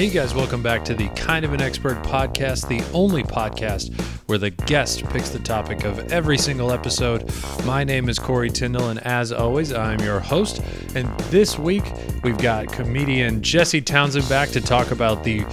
Hey guys, welcome back to the Kind of an Expert podcast, the only podcast where the guest picks the topic of every single episode. My name is Corey Tyndall, and as always, I'm your host. And this week, we've got comedian Jesse Townsend back to talk about the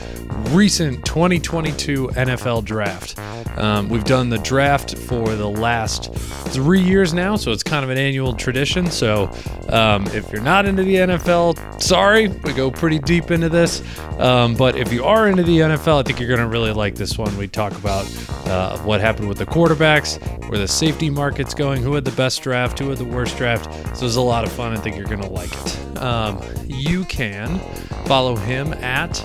recent 2022 NFL draft. Um, we've done the draft for the last three years now, so it's kind of an annual tradition. So um, if you're not into the NFL, sorry, we go pretty deep into this. Um, but if you are into the NFL, I think you're going to really like this one. We talk about uh, what happened with the quarterbacks, where the safety market's going, who had the best draft, who had the worst draft. So it's a lot of fun. I think you're going to like it. Um, you can follow him at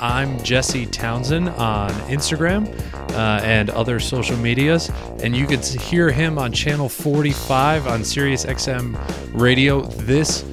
I'm Jesse Townsend on Instagram uh, and other social medias. And you can hear him on channel 45 on Sirius XM radio this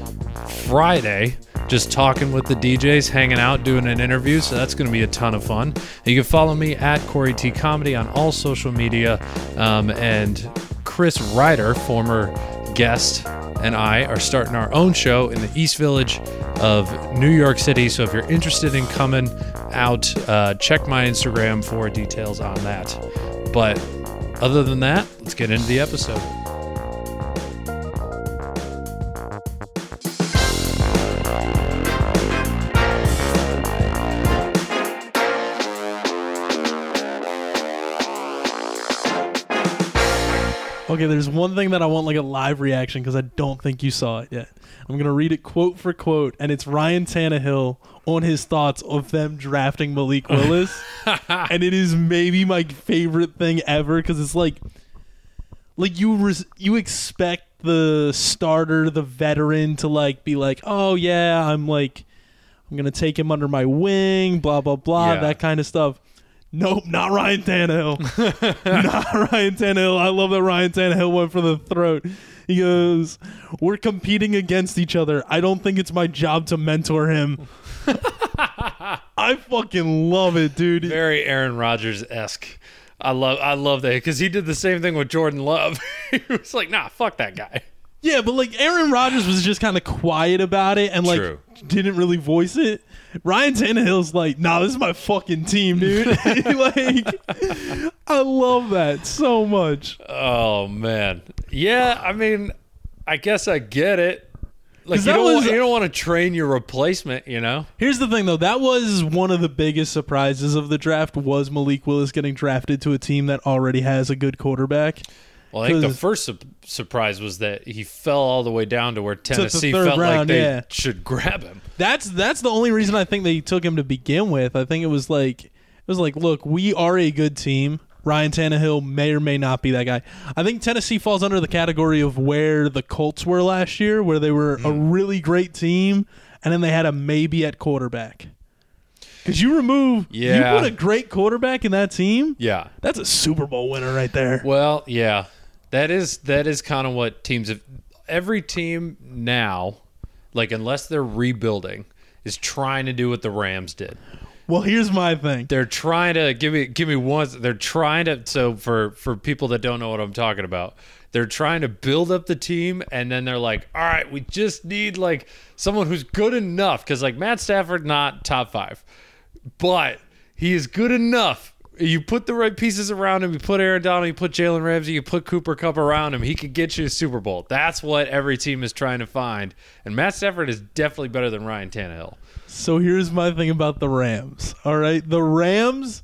Friday, just talking with the DJs, hanging out, doing an interview. So that's going to be a ton of fun. You can follow me at Corey T Comedy on all social media. Um, and Chris Ryder, former guest, and I are starting our own show in the East Village of New York City. So if you're interested in coming out, uh, check my Instagram for details on that. But other than that, let's get into the episode. Okay, there's one thing that I want like a live reaction because I don't think you saw it yet. I'm gonna read it quote for quote, and it's Ryan Tannehill on his thoughts of them drafting Malik Willis, and it is maybe my favorite thing ever because it's like, like you res- you expect the starter, the veteran, to like be like, oh yeah, I'm like, I'm gonna take him under my wing, blah blah blah, Yeah. that kind of stuff. Nope, not Ryan Tannehill. not Ryan Tannehill. I love that Ryan Tannehill went for the throat. He goes, "We're competing against each other. I don't think it's my job to mentor him." I fucking love it, dude. Very Aaron Rodgers esque. I love I love that because he did the same thing with Jordan Love. he was like, nah, fuck that guy. Yeah, but like Aaron Rodgers was just kind of quiet about it and like True. didn't really voice it. Ryan Tannehill's like, "Nah, this is my fucking team, dude." like, I love that so much. Oh man, yeah. I mean, I guess I get it. Like you that don't, was- you don't want to train your replacement, you know? Here's the thing, though. That was one of the biggest surprises of the draft. Was Malik Willis getting drafted to a team that already has a good quarterback? Well, I think the first su- surprise was that he fell all the way down to where Tennessee felt like they yeah. should grab him. That's that's the only reason I think they took him to begin with. I think it was like it was like, look, we are a good team. Ryan Tannehill may or may not be that guy. I think Tennessee falls under the category of where the Colts were last year, where they were a hmm. really great team, and then they had a maybe at quarterback. Because you remove, Yeah. you put a great quarterback in that team, Yeah. that's a Super Bowl winner right there. Well, yeah. That is that is kind of what teams have. Every team now, like unless they're rebuilding, is trying to do what the Rams did. Well, here's my thing. they're trying to give me give me one they're trying to so for for people that don't know what i'm talking about they're trying to build up the team and then they're like all right we just need like someone who's good enough because like matt stafford not top five but he is good enough you put the right pieces around him you put aaron donald you put jalen ramsey you put Cooper Kupp around him he could get you a super bowl that's what every team is trying to find and matt stafford is definitely better than ryan Tannehill. So here's my thing about the Rams. All right, the Rams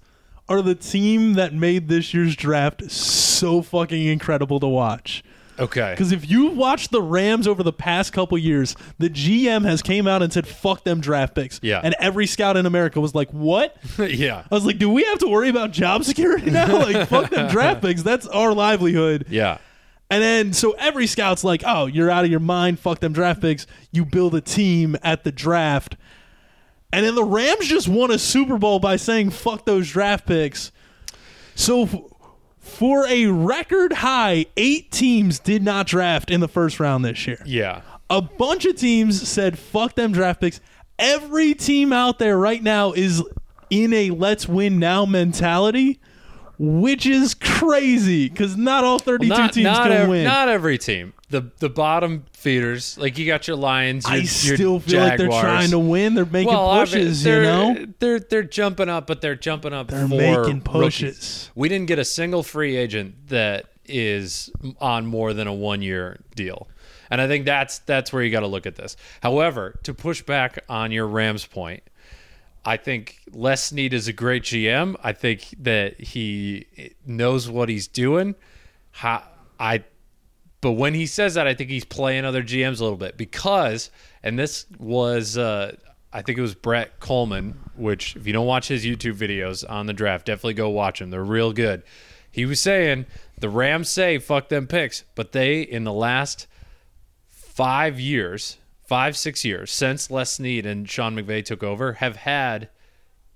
are the team that made this year's draft so fucking incredible to watch. Okay Because if you watch the Rams over the past couple years, the GM has came out and said, "Fuck them draft picks." Yeah. and every scout in America was like, "What?" yeah I was like, "Do we have to worry about job security now? like, fuck them draft picks. That's our livelihood." yeah And then so every scout's like, "Oh, you're out of your mind. Fuck them draft picks. You build a team at the draft." And then the Rams just won a Super Bowl by saying "fuck those draft picks." So for a record high, 8 teams did not draft in the first round this year. yeah A bunch of teams said "fuck them draft picks." Every team out there right now is in a "let's win now" mentality. Which is crazy because not all 32 not, teams not can ev- win. Not every team. The the bottom feeders, like you got your Lions. Your, I still feel like they're trying to win. They're making well, I mean, pushes, you they're- know. they're they're jumping up, but they're jumping up. They're for making rookies. pushes. We didn't get a single free agent that is on more than a one year deal. And I think that's that's where you got to look at this. However, to push back on your Rams point, I think Les Snead is a great GM. I think that he knows what he's doing. How, I but when he says that, I think he's playing other GMs a little bit because, and this was, uh, I think it was Brett Kollmann, which if you don't watch his YouTube videos on the draft, definitely go watch them. They're real good. He was saying the Rams say fuck them picks, but they in the last five years, five six years since Les Snead and Sean McVay took over, have had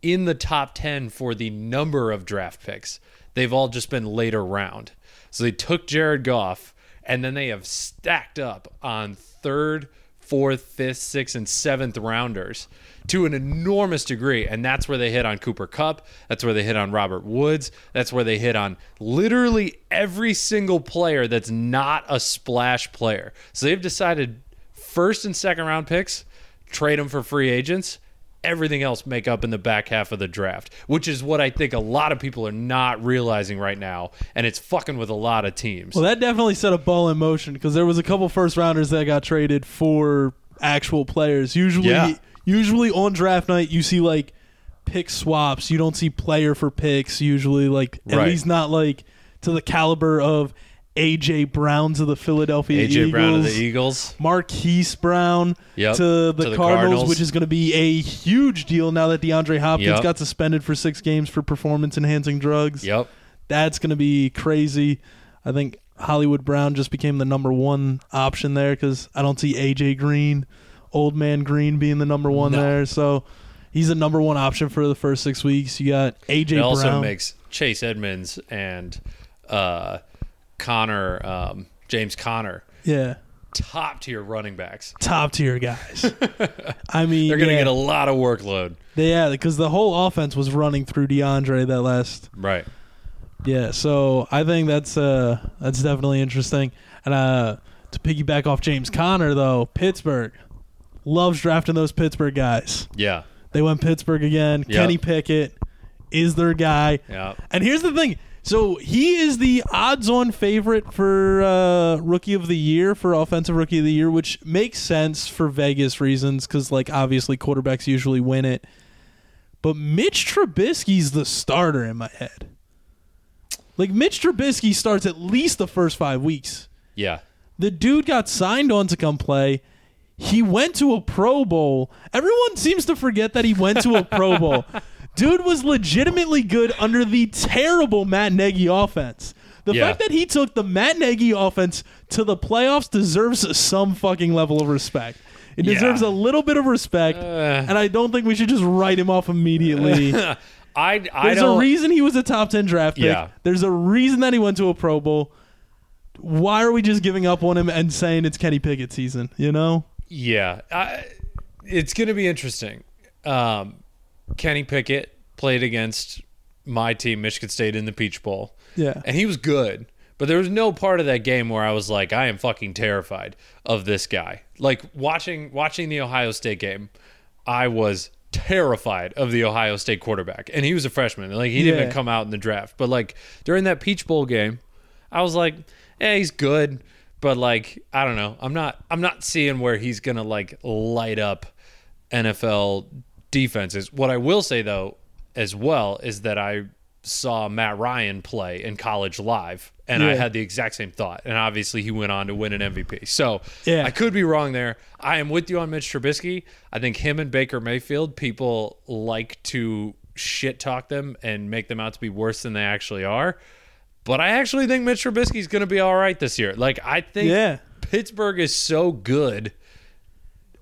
in the top 10 for the number of draft picks. They've all just been later round. So they took Jared Goff and then they have stacked up on third, fourth, fifth, sixth, and seventh rounders to an enormous degree. And that's where they hit on Cooper Kupp. That's where they hit on Robert Woods. That's where they hit on literally every single player that's not a splash player. So they've decided first and second round picks, trade them for free agents. Everything else make up in the back half of the draft, which is what I think a lot of people are not realizing right now, and it's fucking with a lot of teams. Well, that definitely set a ball in motion because there was a couple first rounders that got traded for actual players. Usually, Yeah. usually on draft night, you see like pick swaps. You don't see player for picks. Usually, like at Right. least not like to the caliber of AJ Browns of the Philadelphia AJ Eagles. Brown of the Eagles. Marquise Brown Yep, to, the, to the Cardinals, Cardinals. which is going to be a huge deal now that DeAndre Hopkins Yep. got suspended for six games for performance enhancing drugs. Yep. That's going to be crazy. I think Hollywood Brown just became the number one option there because I don't see AJ Green, old man Green, being the number one No. there. So he's the number one option for the first six weeks. You got AJ It also Brown. makes Chase Edmonds and uh, Conner, um, James Conner, yeah, top tier running backs. top tier guys. I mean, They're going to yeah, get a lot of workload. yeah, because the whole offense was running through DeAndre that last Right. Yeah, so I think that's uh that's definitely interesting. And uh to piggyback off James Conner though, Pittsburgh loves drafting those Pittsburgh guys. Yeah. They went Pittsburgh again. Yep. Kenny Pickett is their guy. Yeah. And here's the thing. So he is the odds-on favorite for uh, rookie of the year for offensive rookie of the year, which makes sense for Vegas reasons because, like, obviously quarterbacks usually win it. But Mitch Trubisky's the starter in my head. Like Mitch Trubisky starts at least the first five weeks. Yeah. The dude got signed on to come play. He went to a Pro Bowl. Everyone seems to forget that he went to a Pro Bowl. Dude was legitimately good under the terrible Matt Nagy offense. The Yeah. fact that he took the Matt Nagy offense to the playoffs deserves some fucking level of respect. It Yeah. deserves a little bit of respect, Uh. and I don't think we should just write him off immediately. I, I There's a don't. reason he was a top 10 draft pick. Yeah. There's a reason that he went to a Pro Bowl. Why are we just giving up on him and saying it's Kenny Pickett season, you know? Yeah, I, it's going to be interesting. Um, Kenny Pickett played against my team, Michigan State, in the Peach Bowl, Yeah. and he was good. But there was no part of that game where I was like, I am fucking terrified of this guy. Like watching watching the Ohio State game, I was terrified of the Ohio State quarterback, and he was a freshman. Like he didn't Yeah. even come out in the draft. But like during that Peach Bowl game, I was like, yeah, he's good, but like I don't know. I'm not I'm not seeing where he's gonna like light up NFL defenses. What I will say though, as well, is that I saw Matt Ryan play in college live, and I had the exact same thought. And obviously, he went on to win an MVP. So Yeah. I could be wrong there. I am with you on Mitch Trubisky. I think him and Baker Mayfield, people like to shit talk them and make them out to be worse than they actually are. But I actually think Mitch Trubisky is going to be all right this year. Like I think Yeah. Pittsburgh is so good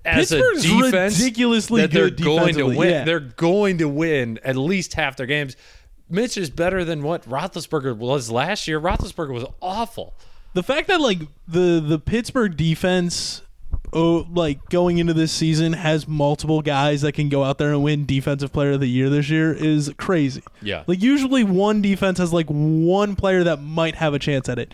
as Pittsburgh's a defense ridiculously that they're going to win. yeah. They're going to win at least half their games. Mitch is better than what Roethlisberger was last year. Roethlisberger was awful. The fact that like the the Pittsburgh defense oh like going into this season has multiple guys that can go out there and win defensive player of the year this year is crazy. Yeah. Like usually one defense has like one player that might have a chance at it.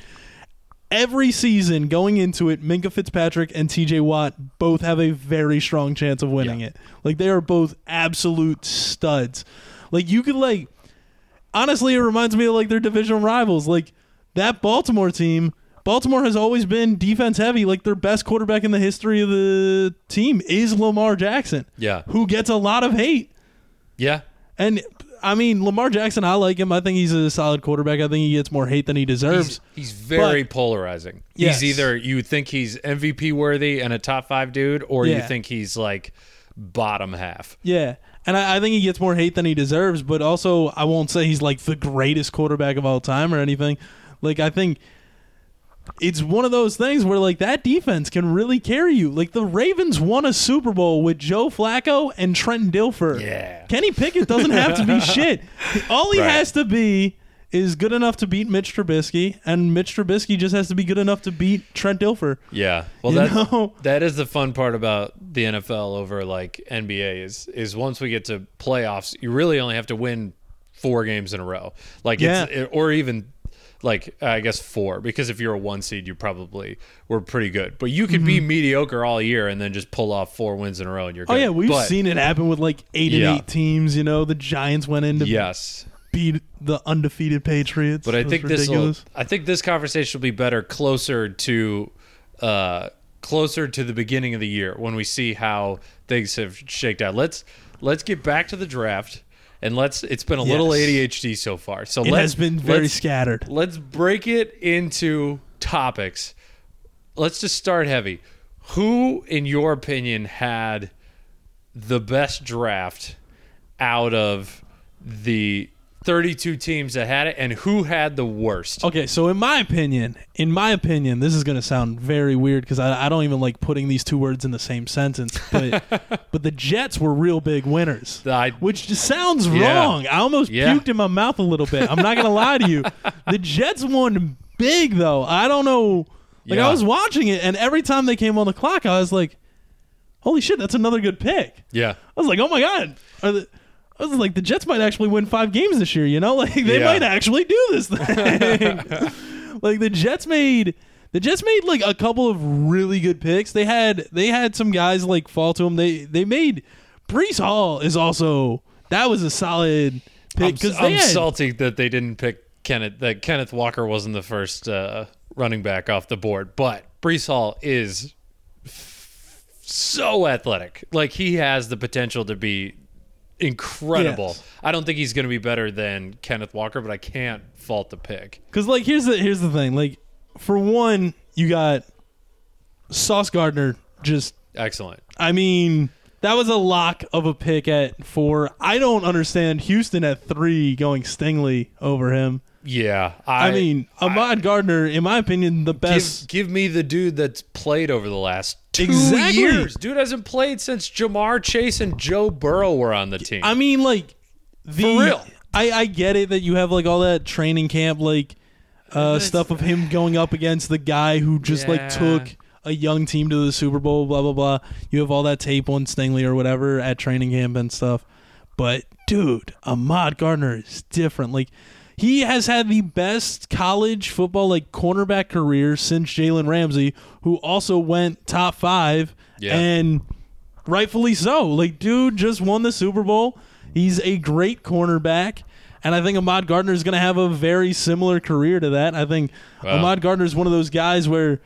Every season going into it, Minkah Fitzpatrick and TJ Watt both have a very strong chance of winning Yeah. it. Like they are both absolute studs. Like you could like honestly it reminds me of like their division rivals. Like that Baltimore team, Baltimore has always been defense heavy. Like their best quarterback in the history of the team is Lamar Jackson, Yeah. who gets a lot of hate. Yeah. And I mean, Lamar Jackson, I like him. I think he's a solid quarterback. I think he gets more hate than he deserves. He's, he's very polarizing. Yes. He's either you think he's MVP worthy and a top five dude, or you think he's like bottom half. Yeah. And I, I think he gets more hate than he deserves, but also I won't say he's like the greatest quarterback of all time or anything. Like I think it's one of those things where like that defense can really carry you. Like the Ravens won a Super Bowl with Joe Flacco and Trent Dilfer. Yeah. Kenny Pickett doesn't have to be shit. All he Right. has to be is good enough to beat Mitch Trubisky, and Mitch Trubisky just has to be good enough to beat Trent Dilfer. Yeah. Well, that that is the fun part about the NFL over like NBA is is once we get to playoffs, you really only have to win four games in a row. Like Yeah. it's or even like I guess four because if you're a one seed, you probably were pretty good. But you could be mediocre all year and then just pull off four wins in a row and you're Mm-hmm. Oh good. yeah, we've But- seen it happen with like eight Yeah. and eight teams. You know, the Giants went into Yes. beat the undefeated Patriots. But I think this I think this conversation will be better closer to, uh, closer to the beginning of the year when we see how things have shaked out. Let's let's get back to the draft and let's. It's been a little ADHD so far, so It let's, has been very let's, scattered. let's break it into topics. Let's just start heavy. Who, in your opinion, had the best draft out of the 32 teams that had it, and who had the worst? Okay, so in my opinion, in my opinion, this is going to sound very weird because I, I don't even like putting these two words in the same sentence. But but the Jets were real big winners, I- which just sounds Yeah. wrong. I almost Yeah. puked in my mouth a little bit. I'm not going to lie to you. The Jets won big though. I don't know. Like Yeah. I was watching it, and every time they came on the clock, I was like, "Holy shit, that's another good pick." yeah, I was like, "Oh my god." I was like, the Jets might actually win five games this year. You know, like they Yeah. might actually do this thing. like the Jets made the Jets made like a couple of really good picks. They had they had some guys like fall to them. They they made Breece Hall is also that was a solid pick because I'm they had salty that they didn't pick Kenneth. That Kenneth Walker wasn't the first uh, running back off the board, but Breece Hall is so athletic. Like he has the potential to be incredible. Yes. I don't think he's going to be better than Kenneth Walker, but I can't fault the pick. Because like here's the here's the thing. Like for one, you got Sauce Gardner. Just Excellent. I mean, that was a lock of a pick at four. I don't understand Houston at three going Stingley over him. Yeah, I, I, mean, Ahmad Gardner, in my opinion, the best. give, give me the dude that's played over the last two Exactly. years. Dude hasn't played since Ja'Marr Chase and Joe Burrow were on the team. I mean, like the For real. I I get it that you have like all that training camp like uh, stuff of him going up against the guy who just Yeah. like took a young team to the Super Bowl. Blah blah blah. You have all that tape on Stingley or whatever at training camp and stuff. But dude, Ahmad Gardner is different. Like he has had the best college football like cornerback career since Jalen Ramsey, who also went top five Yeah. and rightfully so. Like, dude just won the Super Bowl. He's a great cornerback. And I think Ahmad Gardner is going to have a very similar career to that. I think Wow. Ahmad Gardner is one of those guys where,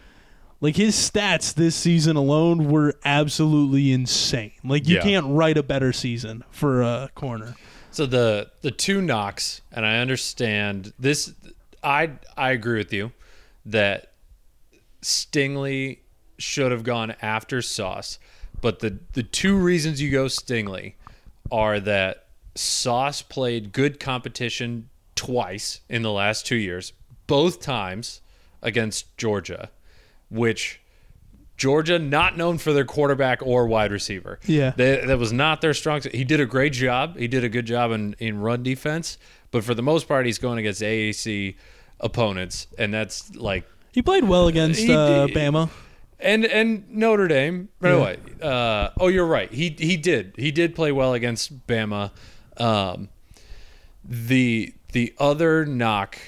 like, his stats this season alone were absolutely insane. Like, you Yeah. can't write a better season for a corner. So the the two knocks, and I understand this. I I agree with you that Stingley should have gone after Sauce, but the the two reasons you go Stingley are that Sauce played good competition twice in the last two years, both times against Georgia, which Georgia not known for their quarterback or wide receiver. Yeah. They, that was not their strong. He did a great job. He did a good job in, in run defense, but for the most part, he's going against AAC opponents, and that's like He played well against He uh, Bama. and and Notre Dame. By the way, uh, oh, you're right. He he did he did play well against Bama. Um, the the other knock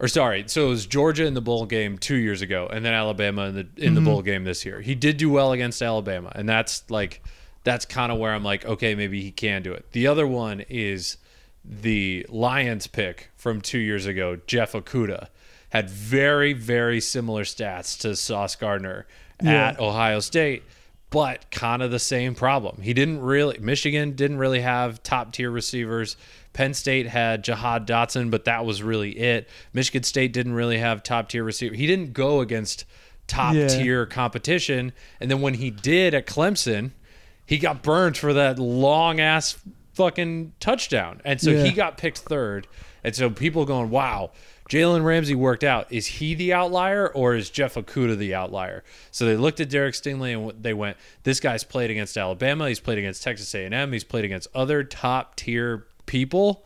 or sorry, so it was Georgia in the bowl game two years ago, and then Alabama in the in the mm-hmm. bowl game this year. He did do well against Alabama, and that's like that's kind of where I'm like, okay, maybe he can do it. The other one is the Lions pick from two years ago, Jeff Okudah, had very very similar stats to Sauce Gardner Yeah. at Ohio State. But kind of the same problem. He didn't really. Michigan didn't really have top tier receivers. Penn State had Jahan Dotson, but that was really it. Michigan State didn't really have top tier receiver. He didn't go against top Yeah. tier competition. And then when he did at Clemson, he got burned for that long ass fucking touchdown. And so Yeah. he got picked third. And so people going, wow, Jalen Ramsey worked out. Is he the outlier or is Jeff Okudah the outlier? So they looked at Derek Stingley and they went, this guy's played against Alabama. He's played against Texas A&M. He's played against other top tier people.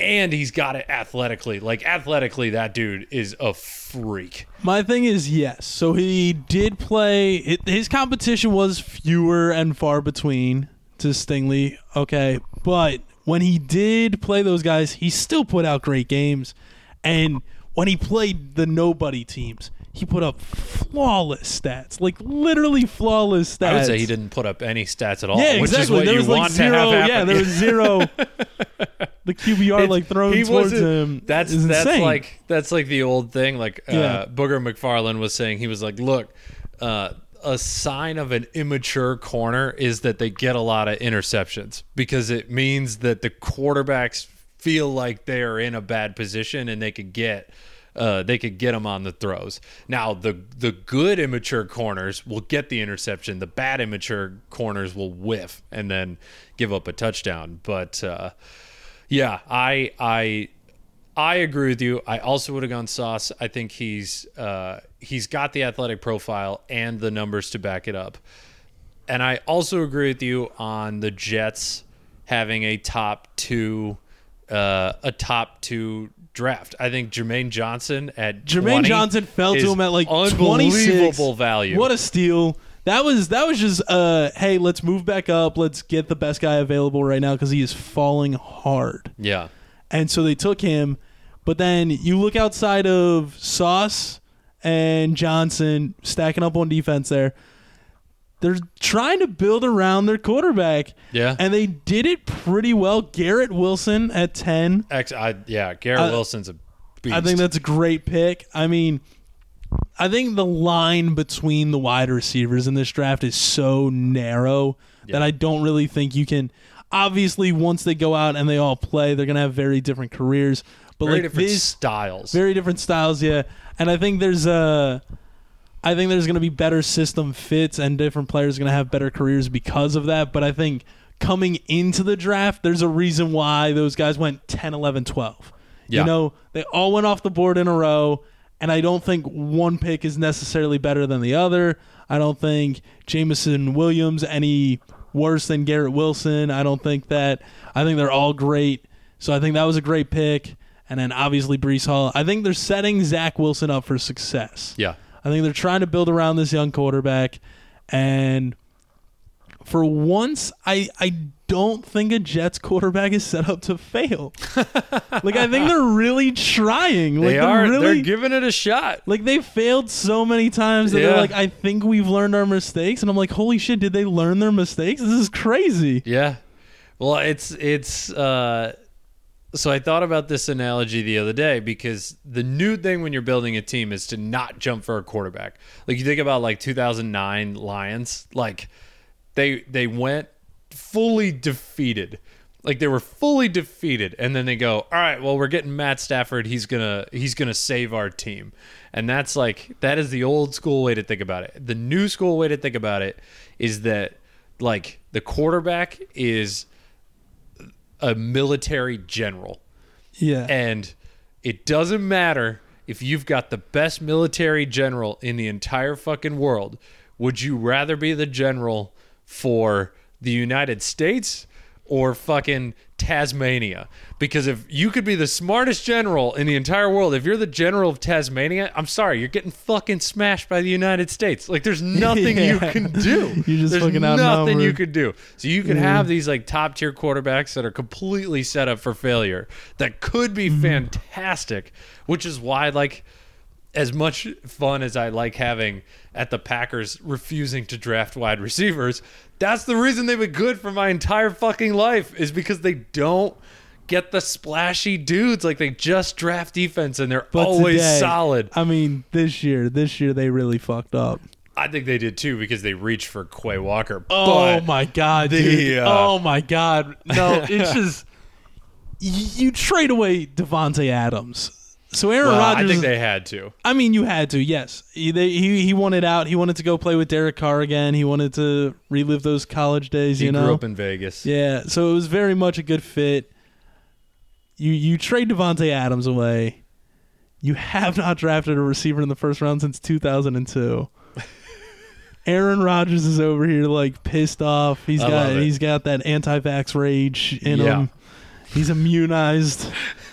And he's got it athletically. Like athletically, that dude is a freak. My thing is yes. So he did play. His competition was fewer and far between to Stingley. Okay, but when he did play those guys, he still put out great games. And when he played the nobody teams, he put up flawless stats, like literally flawless stats. I would say he didn't put up any stats at all, Yeah, which exactly. there you was like zero. to have happen. Yeah, there was zero. the QBR It's- like thrown towards him. That's that's insane. like that's like the old thing. Like uh, Yeah. Booger McFarland was saying, he was like, "Look, uh, a sign of an immature corner is that they get a lot of interceptions because it means that the quarterbacks feel like they are in a bad position and they could get." Uh, they could get them on the throws. Now the the good immature corners will get the interception. The bad immature corners will whiff and then give up a touchdown. But uh, yeah, I I I agree with you. I also would have gone Sauce. I think he's uh, he's got the athletic profile and the numbers to back it up. And I also agree with you on the Jets having a top two uh, a top two draft. I think Jermaine Johnson at Jermaine Johnson fell to him at like unbelievable 26. value. What a steal! That was that was just uh hey, let's move back up. Let's get the best guy available right now because he is falling hard. yeah. And so they took him, but then you look outside of Sauce and Johnson stacking up on defense there. They're trying to build around their quarterback. Yeah. And they did it pretty well. Garrett Wilson at 10. Ex- I, yeah, Garrett I- Wilson's a beast. I think that's a great pick. I mean, I think the line between the wide receivers in this draft is so narrow that I don't really think you can. Obviously, once they go out and they all play, they're gonna have very different careers. But very like different this, styles. very different styles, yeah. And I think there's a, I think there's gonna be better system fits, and different players are gonna have better careers because of that. But I think coming into the draft, there's a reason why those guys went 10, 11, 12. Yeah. You know, they all went off the board in a row, and I don't think one pick is necessarily better than the other. I don't think Jameson Williams any worse than Garrett Wilson. I don't think that. I think they're all great. So I think that was a great pick. And then obviously Breece Hall. I think they're setting Zach Wilson up for success. yeah. I think they're trying to build around this young quarterback. And for once, I I don't think a Jets quarterback is set up to fail. like I think they're really trying. Like They they're really They're giving it a shot. like they failed so many times that they're like, I think we've learned our mistakes, and I'm like, holy shit, did they learn their mistakes? This is crazy. Yeah. Well, it's it's uh so I thought about this analogy the other day because the new thing when you're building a team is to not jump for a quarterback. Like you think about like 2009 Lions, like they they went fully defeated. Like they were fully defeated and then they go, "All right, well we're getting Matt Stafford. He's to he's going to save our team." And that's like that is the old school way to think about it. The new school way to think about it is that like the quarterback is a military general Yeah. and it doesn't matter if you've got the best military general in the entire fucking world. Would you rather be the general for the United States or fucking Tasmania. Because if you could be the smartest general in the entire world, if you're the general of Tasmania, I'm sorry, you're getting fucking smashed by the United States. Like there's nothing you can do. You're just there's fucking nothing you could do. So you could have these like top tier quarterbacks that are completely set up for failure that could be Mm-hmm. fantastic, which is why like as much fun as I like having at the Packers refusing to draft wide receivers, that's the reason they've been good for my entire fucking life is because they don't get the splashy dudes like they just draft defense and they're But always today- solid. I mean, this year, this year they really fucked up. I think they did too because they reached for Quay Walker. Oh my god, the, dude! uh, oh my god! No, it's just y- you trade away Davante Adams. So Aaron well, Rodgers. I think they had to. I mean, you had to. Yes, he, they, he he wanted out. He wanted to go play with Derek Carr again. He wanted to relive those college days. He you grew know. up in Vegas. yeah. So it was very much a good fit. You you trade Davante Adams away. You have not drafted a receiver in the first round since 2002. Aaron Rodgers is over here like pissed off. He's I got he's got that anti-vax rage in Yeah. him. He's immunized.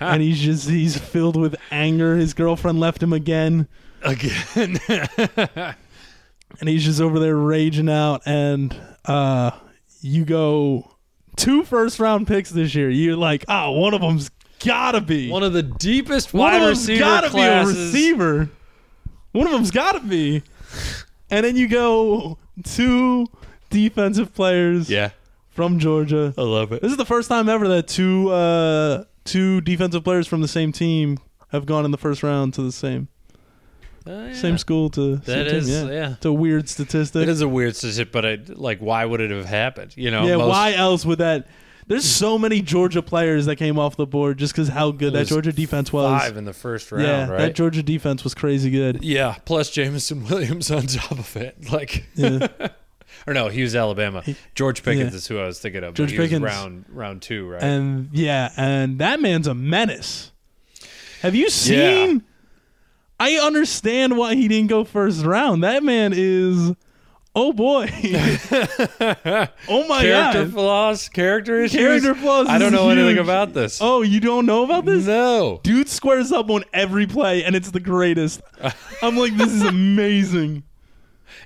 and he's just he's filled with anger. His girlfriend left him again. Again. and he's just over there raging out and uh you go two first round picks this year you're like oh one of them's gotta be One of the deepest one wide of them's receiver gotta classes. be a receiver one of them's gotta be and then you go two defensive players Yeah, from georgia I love it. this is the first time ever that two uh two defensive players from the same team have gone in the first round to the same same school to same That team, yeah. yeah. it's a weird statistic It is a weird statistic, but I, like, why would it have happened? You know, yeah, most- why else would that? There's so many Georgia players that came off the board just because how good that Georgia defense was. five in the first round, yeah, right? that Georgia defense was crazy good. yeah, plus Jameson Williams on top of it. Like, Yeah. or no, he was Alabama. George Pickens yeah. is who I was thinking of. George he was Pickens. round round two, right? and yeah, and that man's a menace. Have you seen? I understand why he didn't go first round. That man is. Oh boy! oh my god. character god! flaws, character issues. Character flaws I don't know anything about this. Oh, you don't know about this? no. Dude squares up on every play, and it's the greatest. I'm like, this is amazing.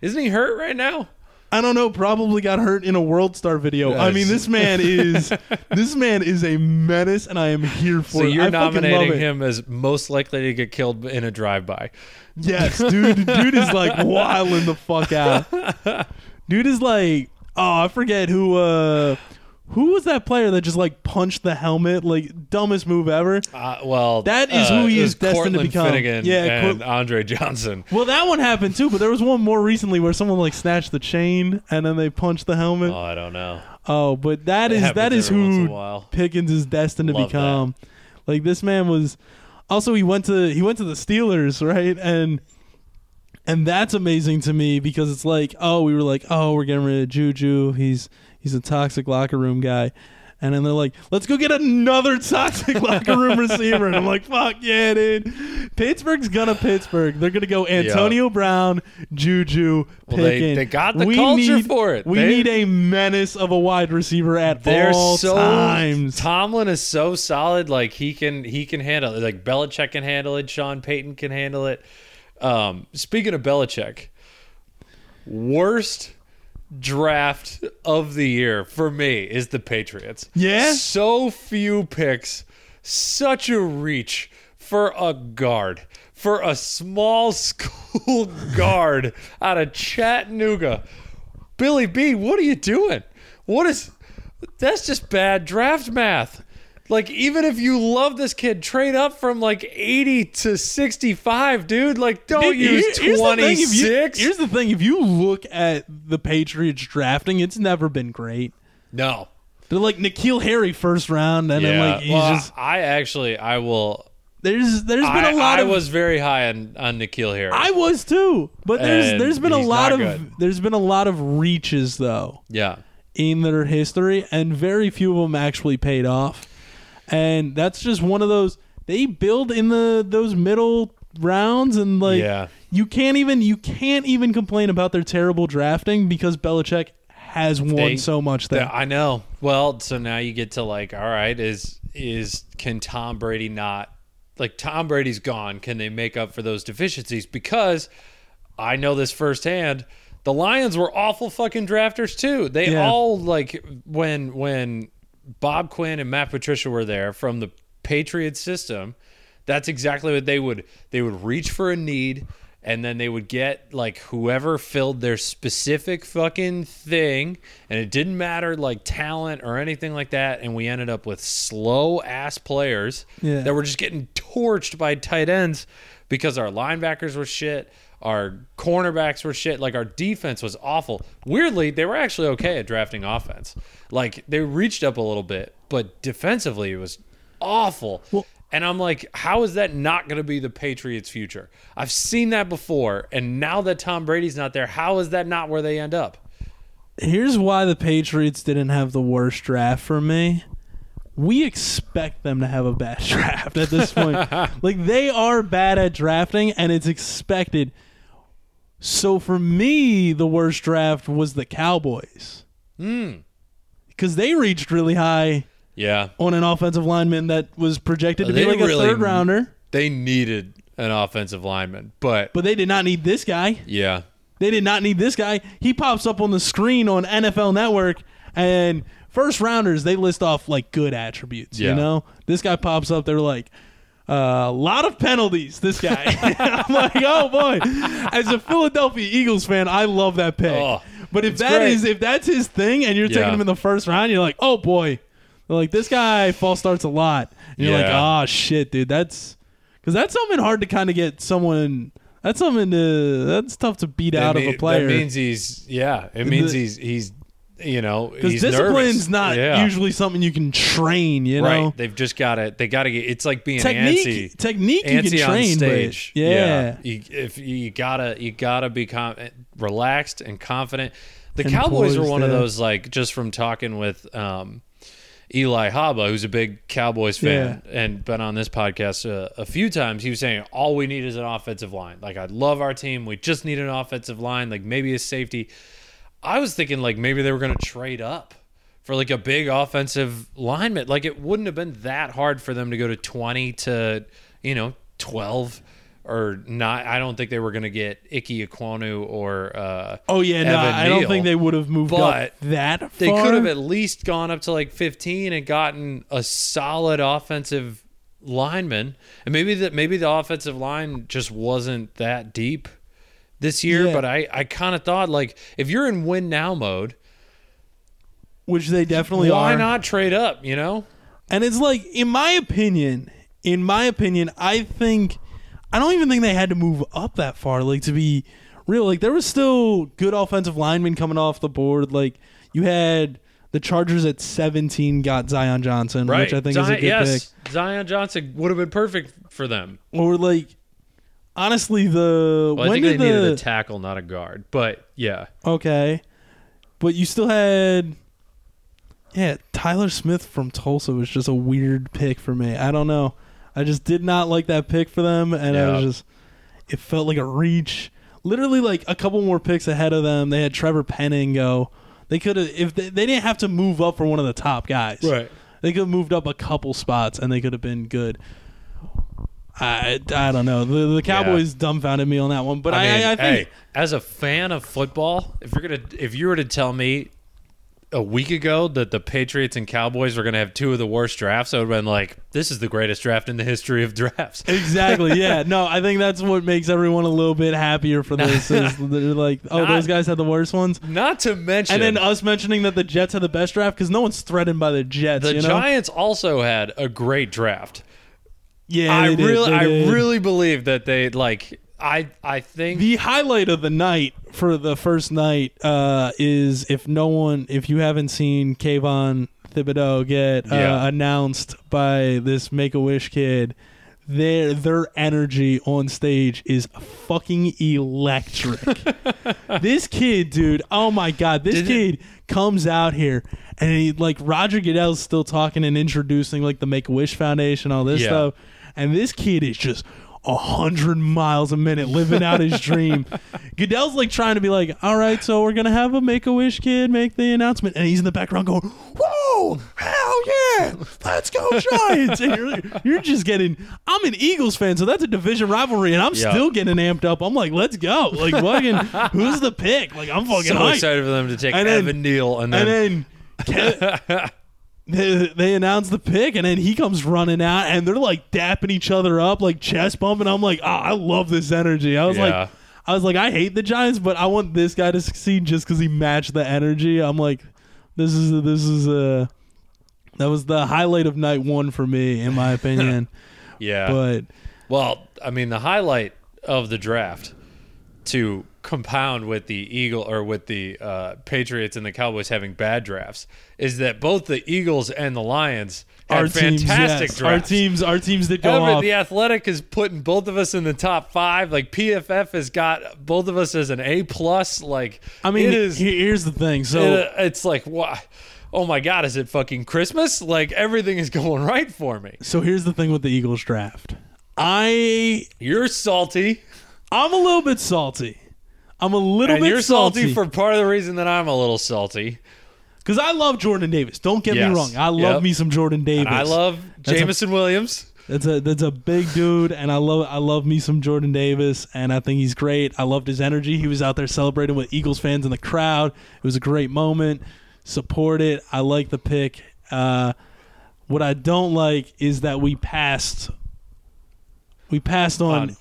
Isn't he hurt right now? I don't know. Probably got hurt in a World Star video. I mean, this man is this man is a menace, and I am here for So it. you're I nominating him as most likely to get killed in a drive-by. Yes, dude. dude is like wilding the fuck out. Dude is like, oh, I forget who. uh Who was that player that just like punched the helmet? Like dumbest move ever. Uh, well, That is uh, who he is destined to become. Finnegan Yeah, and Andre Johnson. Well, that one happened too, but there was one more recently where someone like snatched the chain and then they punched the helmet. Oh, I don't know. Oh, but that It is that is every once in who. Pickens is destined to Love become. Like this man was. Also, he went to he went to the Steelers, right? And and that's amazing to me because it's like, oh, we were like, oh, we're getting rid of Juju. He's he's a toxic locker room guy. And then they're like, let's go get another toxic locker room receiver. And I'm like, fuck yeah, dude. Pittsburgh's gonna Pittsburgh. They're gonna go Antonio Brown, Juju, Well, they- they got the culture for it. We They- need a menace of a wide receiver at They're all so times. Tomlin is so solid. Like he can he can handle it. Like Belichick can handle it. Sean Payton can handle it. Um, speaking of Belichick, worst draft of the year for me is the Patriots. Yeah? so few picks, such a reach for a guard. For a small school guard out of Chattanooga. Billy B, what are you doing? What is that's just bad draft math. Like even if you love this kid, trade up from like 80 to 65, dude. Like don't Dude, use here- here's the thing, if you- 26. Here's the thing: if you look at the Patriots drafting, it's never been great. no. They're like N'Keal Harry first round, and then like he's well, just I actually I will there's there's been I, a lot I of was very high on on N'Keal Harry. I was too, but there's And there's been a lot of good. there's been a lot of reaches though yeah. in their history, and very few of them actually paid off. And that's just one of those they build in the those middle rounds, and like Yeah. you can't even you can't even complain about their terrible drafting because Belichick has won They- so much there. Yeah, I know. Well, so now you get to like, all right, is is can Tom Brady not like Tom Brady's gone? Can they make up for those deficiencies? Because I know this firsthand. The Lions were awful fucking drafters too. They Yeah. all like when when Bob Quinn and Matt Patricia were there from the Patriot system. That's exactly what they would they would reach for a need and then they would get like whoever filled their specific fucking thing and it didn't matter like talent or anything like that and we ended up with slow ass players Yeah. that were just getting torched by tight ends because our linebackers were shit our cornerbacks were shit like our defense was awful weirdly they were actually okay at drafting offense like they reached up a little bit but defensively it was awful Well- and I'm like, how is that not going to be the Patriots' future? I've seen that before, and now that Tom Brady's not there, how is that not where they end up? Here's why the Patriots didn't have the worst draft for me. We expect them to have a bad draft at this point. like they are bad at drafting and it's expected. So for me, the worst draft was the Cowboys. Hmm. Because they reached really high Yeah, on an offensive lineman that was projected to be They like a really- third rounder, they needed an offensive lineman, but, but they did not need this guy. yeah, They did not need this guy. He pops up on the screen on NFL Network, and first rounders they list off like good attributes. Yeah. You know, this guy pops up. They're like. A lot of penalties. This guy. I'm like, oh boy. As a Philadelphia Eagles fan, I love that pick. Oh, but if that great. is if that's his thing, and you're Yeah. taking him in the first round, you're like, oh boy. They're like this guy false starts a lot. And you're like, Yeah. oh shit, dude. That's because that's something hard to kind of get someone. That's something to. That's tough to beat That out of a player. That means he's yeah. It means The- he's he's you know because discipline's nervous. not Yeah. usually something you can train. You right. know, They've just got to they got to get. It's like being technique, antsy. technique you can antsy train. on but- stage. yeah. You, if you gotta you gotta be com- relaxed and confident. The And Cowboys are poised, one of those like just from talking with um, Eli Haba, who's a big Cowboys fan and been on this podcast uh, a few times. He was saying all we need is an offensive line. Like I love our team, we just need an offensive line. Like maybe a safety. I was thinking like maybe they were going to trade up for like a big offensive lineman. Like it wouldn't have been that hard for them to go to 20 to, you know, 12 or not. I don't think they were going to get Ickey Ekwonu or uh Oh yeah, no, I don't think they would have moved But up that far. they could have at least gone up to like 15 and gotten a solid offensive lineman. And maybe that maybe the offensive line just wasn't that deep this year, Yeah. but I I kind of thought like if you're in win now mode, which they definitely why are. Why not trade up, you know? And it's like, in my opinion, in my opinion, I think I don't even think they had to move up that far. Like to be real, like there was still good offensive linemen coming off the board. Like you had the Chargers at 17 got Zion Johnson, Right. which I think is a good yes, Zion Johnson would have been perfect for them. Or like honestly, the Well, I when think they did needed the a tackle, not a guard. But yeah. okay, but you still had. Yeah, Tyler Smith from Tulsa was just a weird pick for me. I don't know. I just did not like that pick for them, and I was just. It felt like a reach. Literally, like a couple more picks ahead of them. They had Trevor Penning go. They could have if they, they didn't have to move up for one of the top guys. Right. They could have moved up a couple spots, and they could have been good. I I don't know. The the Cowboys dumbfounded me on that one, but I, I mean, I, I think hey, as a fan of football, if you're gonna, if you were to tell me a week ago that the Patriots and Cowboys were gonna have two of the worst drafts, I would have been like, "This is the greatest draft in the history of drafts." Exactly. Yeah. No, I think that's what makes everyone a little bit happier for this. Is they're like, oh, Not- those guys had the worst ones, Not to mention, and then us mentioning that the Jets had the best draft because no one's threatened by the Jets. the you know? Giants also had a great draft. Yeah, I did, really, I really believe that they like. I, I think The highlight of the night for the first night uh, is if no one, if you haven't seen Kayvon Thibodeaux get uh, Yeah. announced by this Make a Wish kid, their their energy on stage is fucking electric. this kid, dude, oh my god, this Did it- kid comes out here and he like Roger Goodell's still talking and introducing like the Make a Wish Foundation, all this Yeah. stuff, and this kid is just a hundred miles a minute living out his dream. Goodell's like trying to be like, all right, so we're gonna have a Make a Wish kid make the announcement, and he's in the background going, whoa, hell yeah, let's go Giants! And you're you're just getting. I'm an Eagles fan, so that's a division rivalry, and I'm Yeah. still getting amped up. I'm like, let's go! Like fucking, who's the pick? Like I'm fucking So hyped. excited for them to take And then- Evan Neal and then, And then Ke- they, they announce the pick, and then he comes running out, and they're like dapping each other up, like chest bumping. I'm like, oh, I love this energy. I was Yeah. like, I was like, I hate the Giants, but I want this guy to succeed just because he matched the energy. I'm like, this is this is a that was the highlight of night one for me, in my opinion. yeah. but Well, I mean, the highlight of the draft to compound with the Eagle or with the uh, Patriots and the Cowboys having bad drafts is that both the Eagles and the Lions had our teams, fantastic yes, our teams, our teams did go However, off. the Athletic is putting both of us in the top five. Like PFF has got both of us as an A plus. Like I mean, it is. here's the thing. So it- it's like what? Oh my God! Is it fucking Christmas? Like everything is going right for me. so here's the thing with the Eagles draft. I You're salty, I'm a little bit salty. I'm a little and bit you're salty, for part of the reason that I'm a little salty. because I love Jordan Davis. Don't get Yes. me wrong. I love Yep. me some Jordan Davis. And I love That's a- Jameson Williams. That's a that's a big dude, and I love I love me some Jordan Davis, and I think he's great. I loved his energy. He was out there celebrating with Eagles fans in the crowd. It was a great moment. Support it. I like the pick. Uh, what I don't like is that we passed. We passed on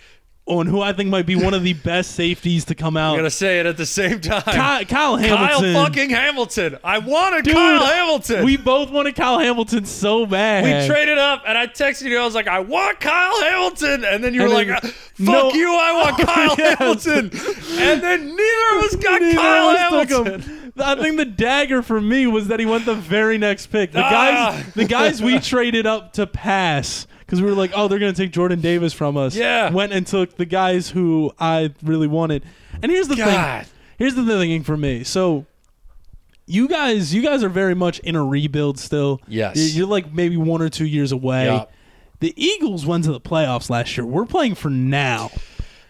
On- who I think might be one of the best safeties to come out. I'm gonna say it at the same time. Kyle, Kyle Hamilton. Kyle fucking Hamilton. I wanted Dude, Kyle Hamilton. We both wanted Kyle Hamilton so bad. We traded up, and I texted you. I was like, "I want Kyle Hamilton," and then you were And like, then- "Uh, "Fuck No. you! I want Kyle Yes. Hamilton." And then neither of us got Neither Kyle of us took Hamilton. I think the dagger for me was that he went the very next pick. The Ah. guys, the guys we traded up to pass because we were like, oh, they're gonna take Jordan Davis from us. Yeah. went and took the guys who I really wanted. And here's the God. thing. Here's the thing for me. So. You guys, you guys are very much in a rebuild still. Yes. You're- like maybe one or two years away. Yeah. The Eagles went to the playoffs last year. We're playing for now.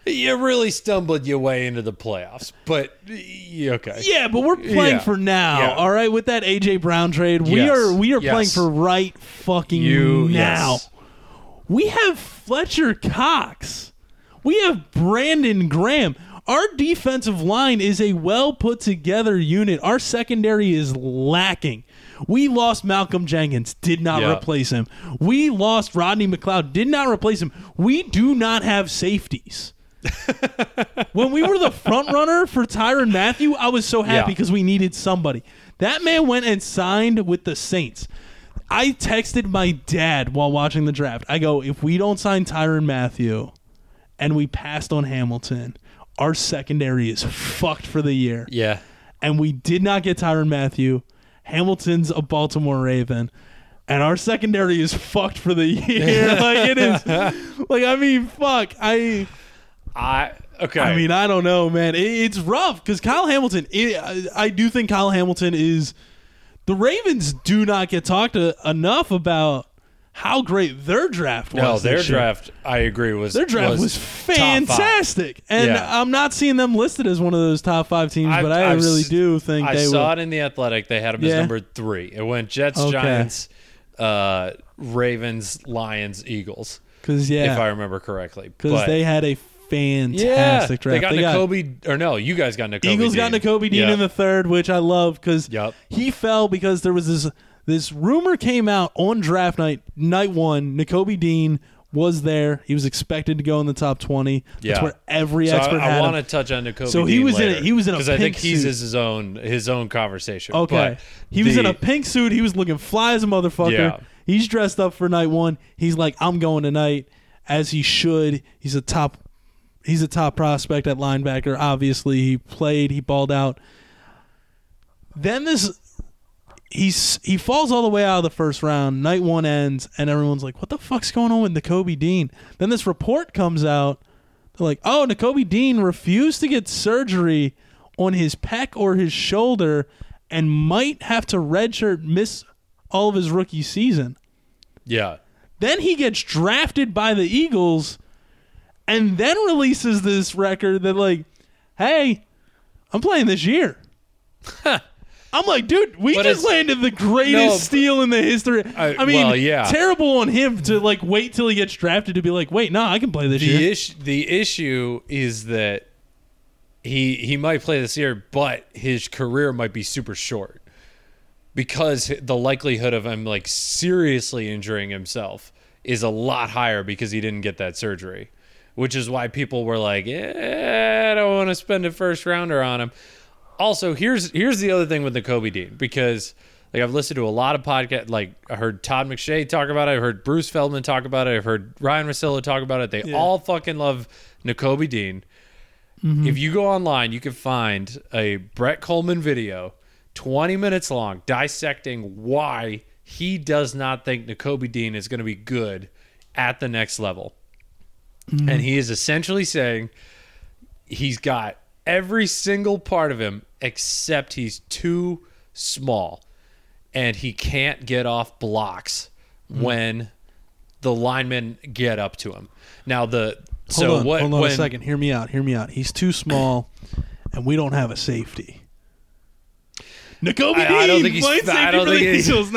You really stumbled your way into the playoffs, but okay. Yeah, but we're playing Yeah. for now. Yeah. All right, with that AJ Brown trade, we Yes. are we are Yes. playing for right fucking You now. yes. We have Fletcher Cox. We have Brandon Graham. Our defensive line is a well put together unit. Our secondary is lacking. We lost Malcolm Jenkins, did not Yeah. replace him. We lost Rodney McLeod, did not replace him. We do not have safeties. when we were the front runner for Tyrann Mathieu, I was so happy Yeah. because we needed somebody. That man went and signed with the Saints. I texted my dad while watching the draft. I go, if we don't sign Tyrann Mathieu and we passed on Hamilton, our secondary is fucked for the year. Yeah. And we did not get Tyrann Mathieu. Hamilton's a Baltimore Raven. And our secondary is fucked for the year. like it is like I mean, fuck. I I okay. I mean, I don't know, man. It, it's rough because Kyle Hamilton. It, I, I do think Kyle Hamilton is. The Ravens do not get talked to, enough about how great their draft was. no, their this year. draft. I agree was Their draft was, was fantastic, and Yeah. I'm not seeing them listed as one of those top five teams. I've- but I I've really do think I they saw will. it in the Athletic. They had him as number three. It went Jets, Okay. Giants, uh, Ravens, Lions, Eagles. Because yeah, If I remember correctly, because they had a yeah, fantastic draft. they got Nakobe, or no, you guys got Nakobe. Eagles got Dean. Nakobe Dean Yep. in the third, which I love because Yep. he fell because there was this this rumor came out on draft night, night one. Nakobe Dean was there. He was expected to go in the top twenty. That's Yeah. where every So expert I, I want to touch on Nakobe. So he Dean was in later, a- he was in a because I think he's suit. his own his own conversation. Okay. but he was in a pink suit. He was looking fly as a motherfucker. Yeah. He's dressed up for night one. He's like, I'm going tonight, as he should. He's a top he's a top prospect at linebacker. Obviously, he played, he balled out. Then this he's he falls all the way out of the first round. Night one ends, and everyone's like, "What the fuck's going on with Nakobe Dean?" Then this report comes out. They're like, "Oh, Nakobe Dean refused to get surgery on his pec or his shoulder, and might have to redshirt, miss all of his rookie season." yeah. Then he gets drafted by the Eagles, and then releases this record that like, "Hey, I'm playing this year." I'm like, dude, we But just it's- landed the greatest No, steal in the history. I- I, mean, well, yeah. terrible on him to like wait till he gets drafted to be like, wait, no, I can play this the year. issue the issue is that he he might play this year, but his career might be super short because the likelihood of him like seriously injuring himself is a lot higher because he didn't get that surgery, which is why people were like, eh, I don't want to spend a first rounder on him. Also, here's here's the other thing with the Kobe Dean because like I've listened to a lot of podcasts. Like I heard Todd McShay talk about it. I've heard Bruce Feldman talk about it. I've heard Ryan Rosillo talk about it. They Yeah. all fucking love Nakobe Dean. If you go online, you can find a Brett Kollmann video, 20 minutes long, dissecting why he does not think Nakobe Dean is going to be good at the next level. And mm-hmm. he is essentially saying he's got every single part of him except he's too small and he can't get off blocks mm. when the linemen get up to him. Now the Hold so on, what hold on when, a second. Hear me out. Hear me out. He's too small, and we don't have a safety. Nakobe I- I don't think he's fa- I don't think he's-.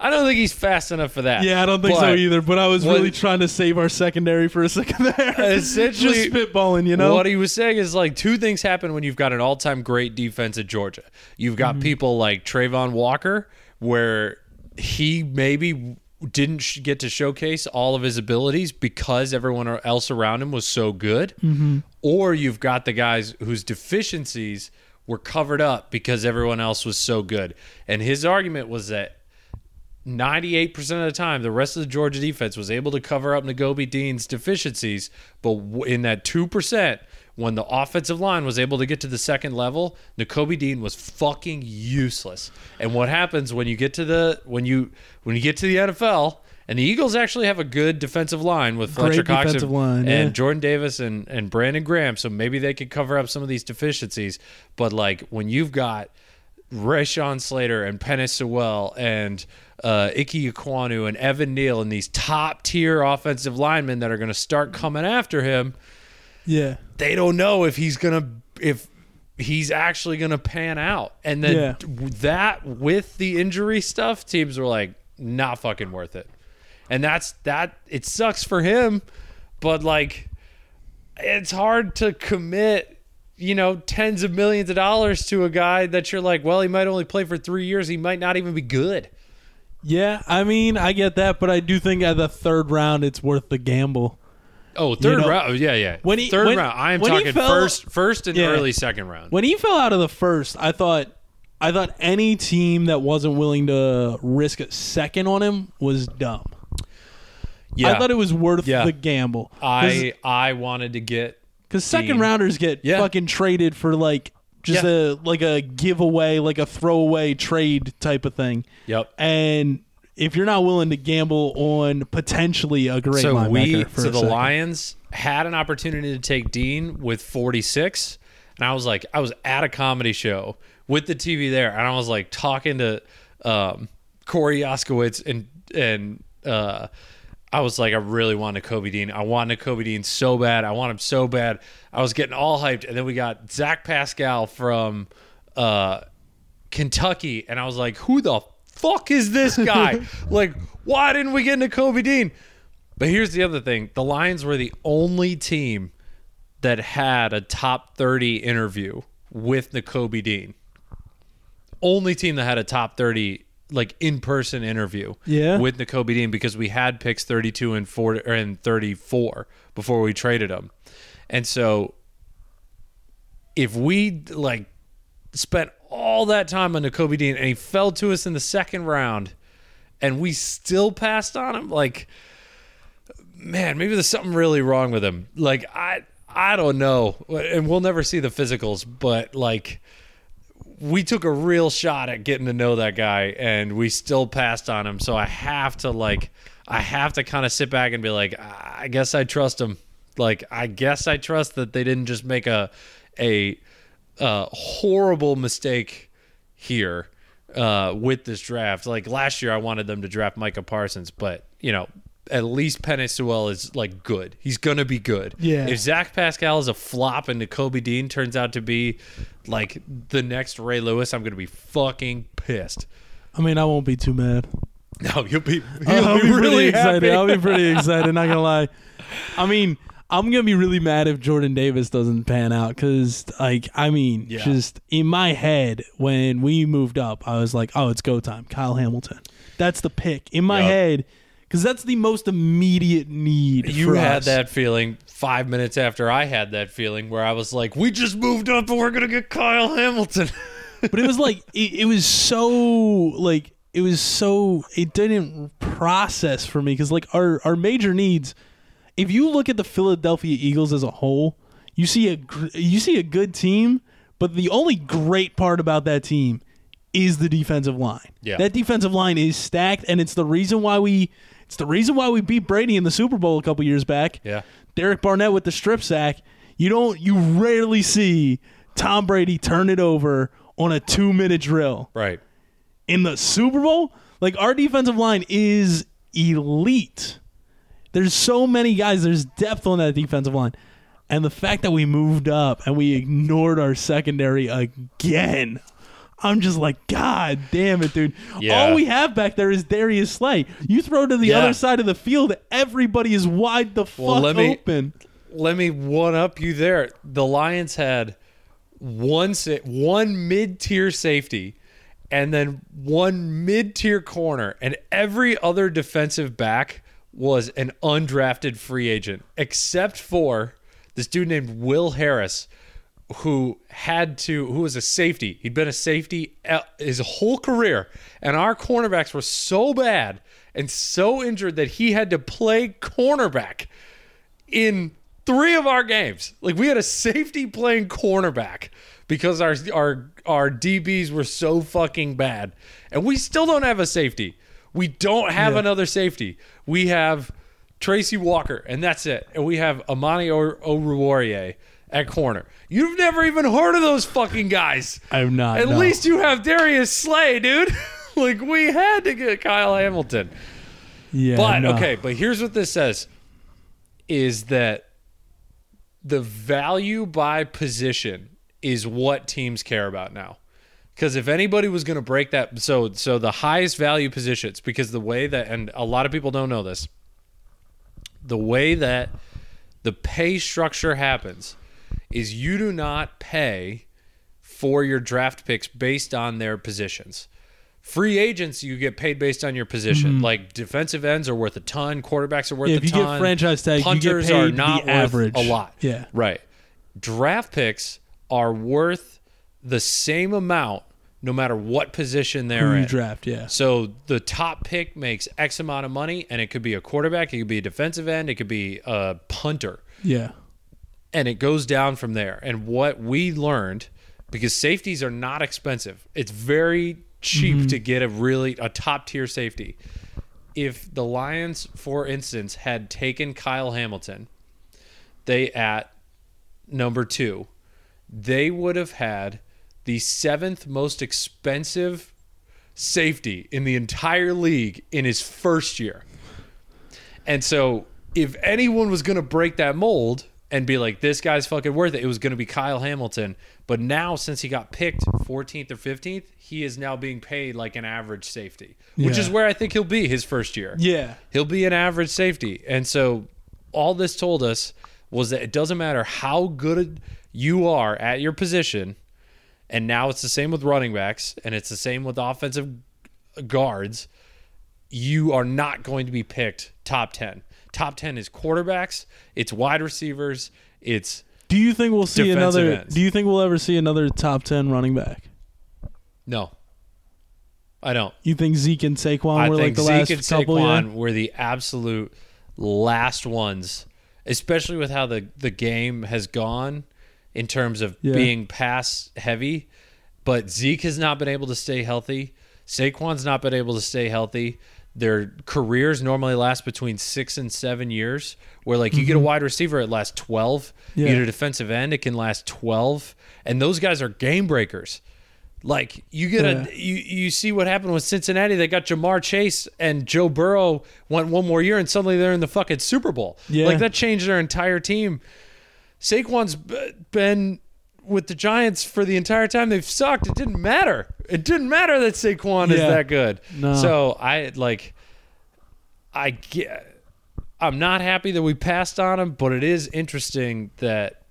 I don't think he's fast enough for that. yeah, I don't think so either. But I was what- really trying to save our secondary for a second there. Essentially, just spitballing, you know. What he was saying is like two things happen when you've got an all-time great defense at Georgia. You've got Mm-hmm. people like Travon Walker, where he maybe didn't get to showcase all of his abilities because everyone else around him was so good, Mm-hmm. or you've got the guys whose deficiencies were covered up because everyone else was so good. And his argument was that 98% of the time, the rest of the Georgia defense was able to cover up Nakobe Dean's deficiencies. But in that 2%, when the offensive line was able to get to the second level, Nakobe Dean was fucking useless. And what happens when you get to the when you when you get to the NFL, and the Eagles actually have a good defensive line with Great Fletcher Cox defensive and, line, and. Jordan Davis and, and Brandon Graham, so maybe they could cover up some of these deficiencies. But like when you've got Rashawn Slater and Penei Sewell and uh, Ickey Ekwonu and Evan Neal and these top tier offensive linemen that are going to start coming after him, yeah, they don't know if he's going to if he's actually going to pan out. And then Yeah. that with the injury stuff, teams were like, not fucking worth it. And that's that. It sucks for him, but like, it's hard to commit. You know, tens of millions of dollars to a guy that you're like, well, he might only play for three years. He might not even be good. yeah. I mean, I get that, but I do think at the third round, it's worth the gamble. Oh, third know, round. Yeah, yeah. when he- third when- round. I am talking fell- first, first and Yeah. early second round. When he fell out of the first, I thought, I thought any team that wasn't willing to risk a second on him was dumb. Yeah, I thought it was worth Yeah. the gamble. I I wanted to get because second rounders get Yeah. fucking traded for like just Yeah. a like a giveaway, like a throwaway trade type of thing. yep. And if you're not willing to gamble on potentially a great so linebacker we for so a the second. Lions had an opportunity to take Dean with 46 and I was like I was at a comedy show with the TV there and I was like talking to um, Corey Oskowitz and and uh, I was like I really wanted Kobe Dean I wanted Kobe Dean so bad I want him so bad I was getting all hyped and then we got Zach Pascal from uh, Kentucky, and I was like, "Who the fuck is this guy? like, why didn't we get into Kobe Dean?" But here's the other thing: the Lions were the only team that had a top 30 interview with Kobe Dean. Only team that had a top 30 like in-person interview Yeah. with Kobe Dean because we had picks 32 and 40 or and 34 before we traded him. And so if we like spent all that time on Kobe Dean and he fell to us in the second round and we still passed on him, like man, maybe there's something really wrong with him. Like I I don't know. And we'll never see the physicals, but like we took a real shot at getting to know that guy and we still passed on him. So I have to like I have to kind of sit back and be like I guess I trust him. Like I guess I trust that they didn't just make a a uh, horrible mistake here uh, with this draft. Like last year, I wanted them to draft Micah Parsons, but you know, at least Penei Sewell is like good. He's gonna be good. Yeah. If Zach Pascal is a flop and Kobe Dean turns out to be like the next Ray Lewis, I'm gonna be fucking pissed. I mean, I won't be too mad. No, you'll be you'll I'll be be really pretty excited. I'll be pretty excited. Not gonna lie. I mean, I'm gonna be really mad if Jordan Davis doesn't pan out because, like, I mean, Yeah. just in my head when we moved up, I was like, oh, it's go time. Kyle Hamilton. That's the pick in my Yup. head because that's the most immediate need. You had us. that feeling five minutes after I had that feeling where I was like, we just moved up and we're gonna get Kyle Hamilton. but it was like it, it was so like it was so it didn't process for me because like our our major needs if you look at the philadelphia eagles as a whole you see a you see a good team but the only great part about that team is the defensive line Yeah. that defensive line is stacked and it's the reason why we it's the reason why we beat brady in the super bowl a couple years back yeah. Derek Barnett with the strip sack. You don't you rarely see Tom Brady turn it over on a 2-minute drill. Right. In the Super Bowl, like our defensive line is elite. There's so many guys, there's depth on that defensive line. And the fact that we moved up and we ignored our secondary again. I'm just like, God damn it, dude. Yeah. All we have back there is Darius Slay. You throw to the Yeah. other side of the field, everybody is wide the fuck Well, let me- open. Let me one up you there. The Lions had one one mid tier safety and then one mid tier corner, and every other defensive back was an undrafted free agent, except for this dude named Will Harris, who had to who was a safety. He'd been a safety uh, his whole career, and our cornerbacks were so bad and so injured that he had to play cornerback in three of our games. Like we had a safety playing cornerback because our our our DBs were so fucking bad, and we still don't have a safety. We don't have Yeah. another safety. We have Tracy Walker, and that's it. And we have Amani o- Oruwariye at corner. You've never even heard of those fucking guys. I'm not. At no. least you have Darius Slay, dude. like we had to get Kyle Hamilton. yeah. But no. okay, but here's what this says is that the value by position is what teams care about now. Because if anybody was going to break that, so so the highest value positions, because the way that, and a lot of people don't know this, the way that the pay structure happens is you do not pay for your draft picks based on their positions. Free agents, you get paid based on your position. Like defensive ends are worth a ton, quarterbacks are worth Mm-hmm. Yeah, a if you get ton. franchise tag, you get punters are not average. a lot. Yeah. right. Draft picks are worth the same amount no matter what position they're Who you in. draft, yeah. So the top pick makes X amount of money, and it could be a quarterback, it could be a defensive end, it could be a punter Yeah. And it goes down from there. And what we learned, because safeties are not expensive, it's very cheap mm-hmm. to get a really a top tier safety. If the Lions, for instance, had taken Kyle Hamilton, they at number two, they would have had the seventh most expensive safety in the entire league in his first year. And so, if anyone was going to break that mold and be like, this guy's fucking worth it, it was going to be Kyle Hamilton. But now, since he got picked 14th or 15th, he is now being paid like an average safety, which Yeah. is where I think he'll be his first year. Yeah. He'll be an average safety. And so, all this told us was that it doesn't matter how good you are at your position. And now it's the same with running backs, and it's the same with offensive guards you are not going to be picked top 10. Top 10 is quarterbacks, it's wide receivers, it's Do you think we'll see Defensive another? ends. Do you think we'll ever see another top ten running back? no. I don't. You think Zeke and Saquon I were like think the Zeke last and couple? Saquon were the absolute last ones, especially with how the, the game has gone in terms of Yeah. being pass heavy. But Zeke has not been able to stay healthy. Saquon's not been able to stay healthy. Their careers normally last between six and seven years. Where like you get a wide receiver, it lasts twelve. You Mm-hmm. Get a defensive end, it can last twelve. And those guys are game breakers. Like you get Yeah. a you you see what happened with Cincinnati. They got Ja'Marr Chase and Joe Burrow went one more year, and suddenly they're in the fucking Super Bowl. Yeah. Like that changed their entire team. Saquon's been with the Giants for the entire time they've sucked. It didn't matter. It didn't matter that Saquon is Yeah. that good. No. So I like. I get. I'm not happy that we passed on him, but it is interesting that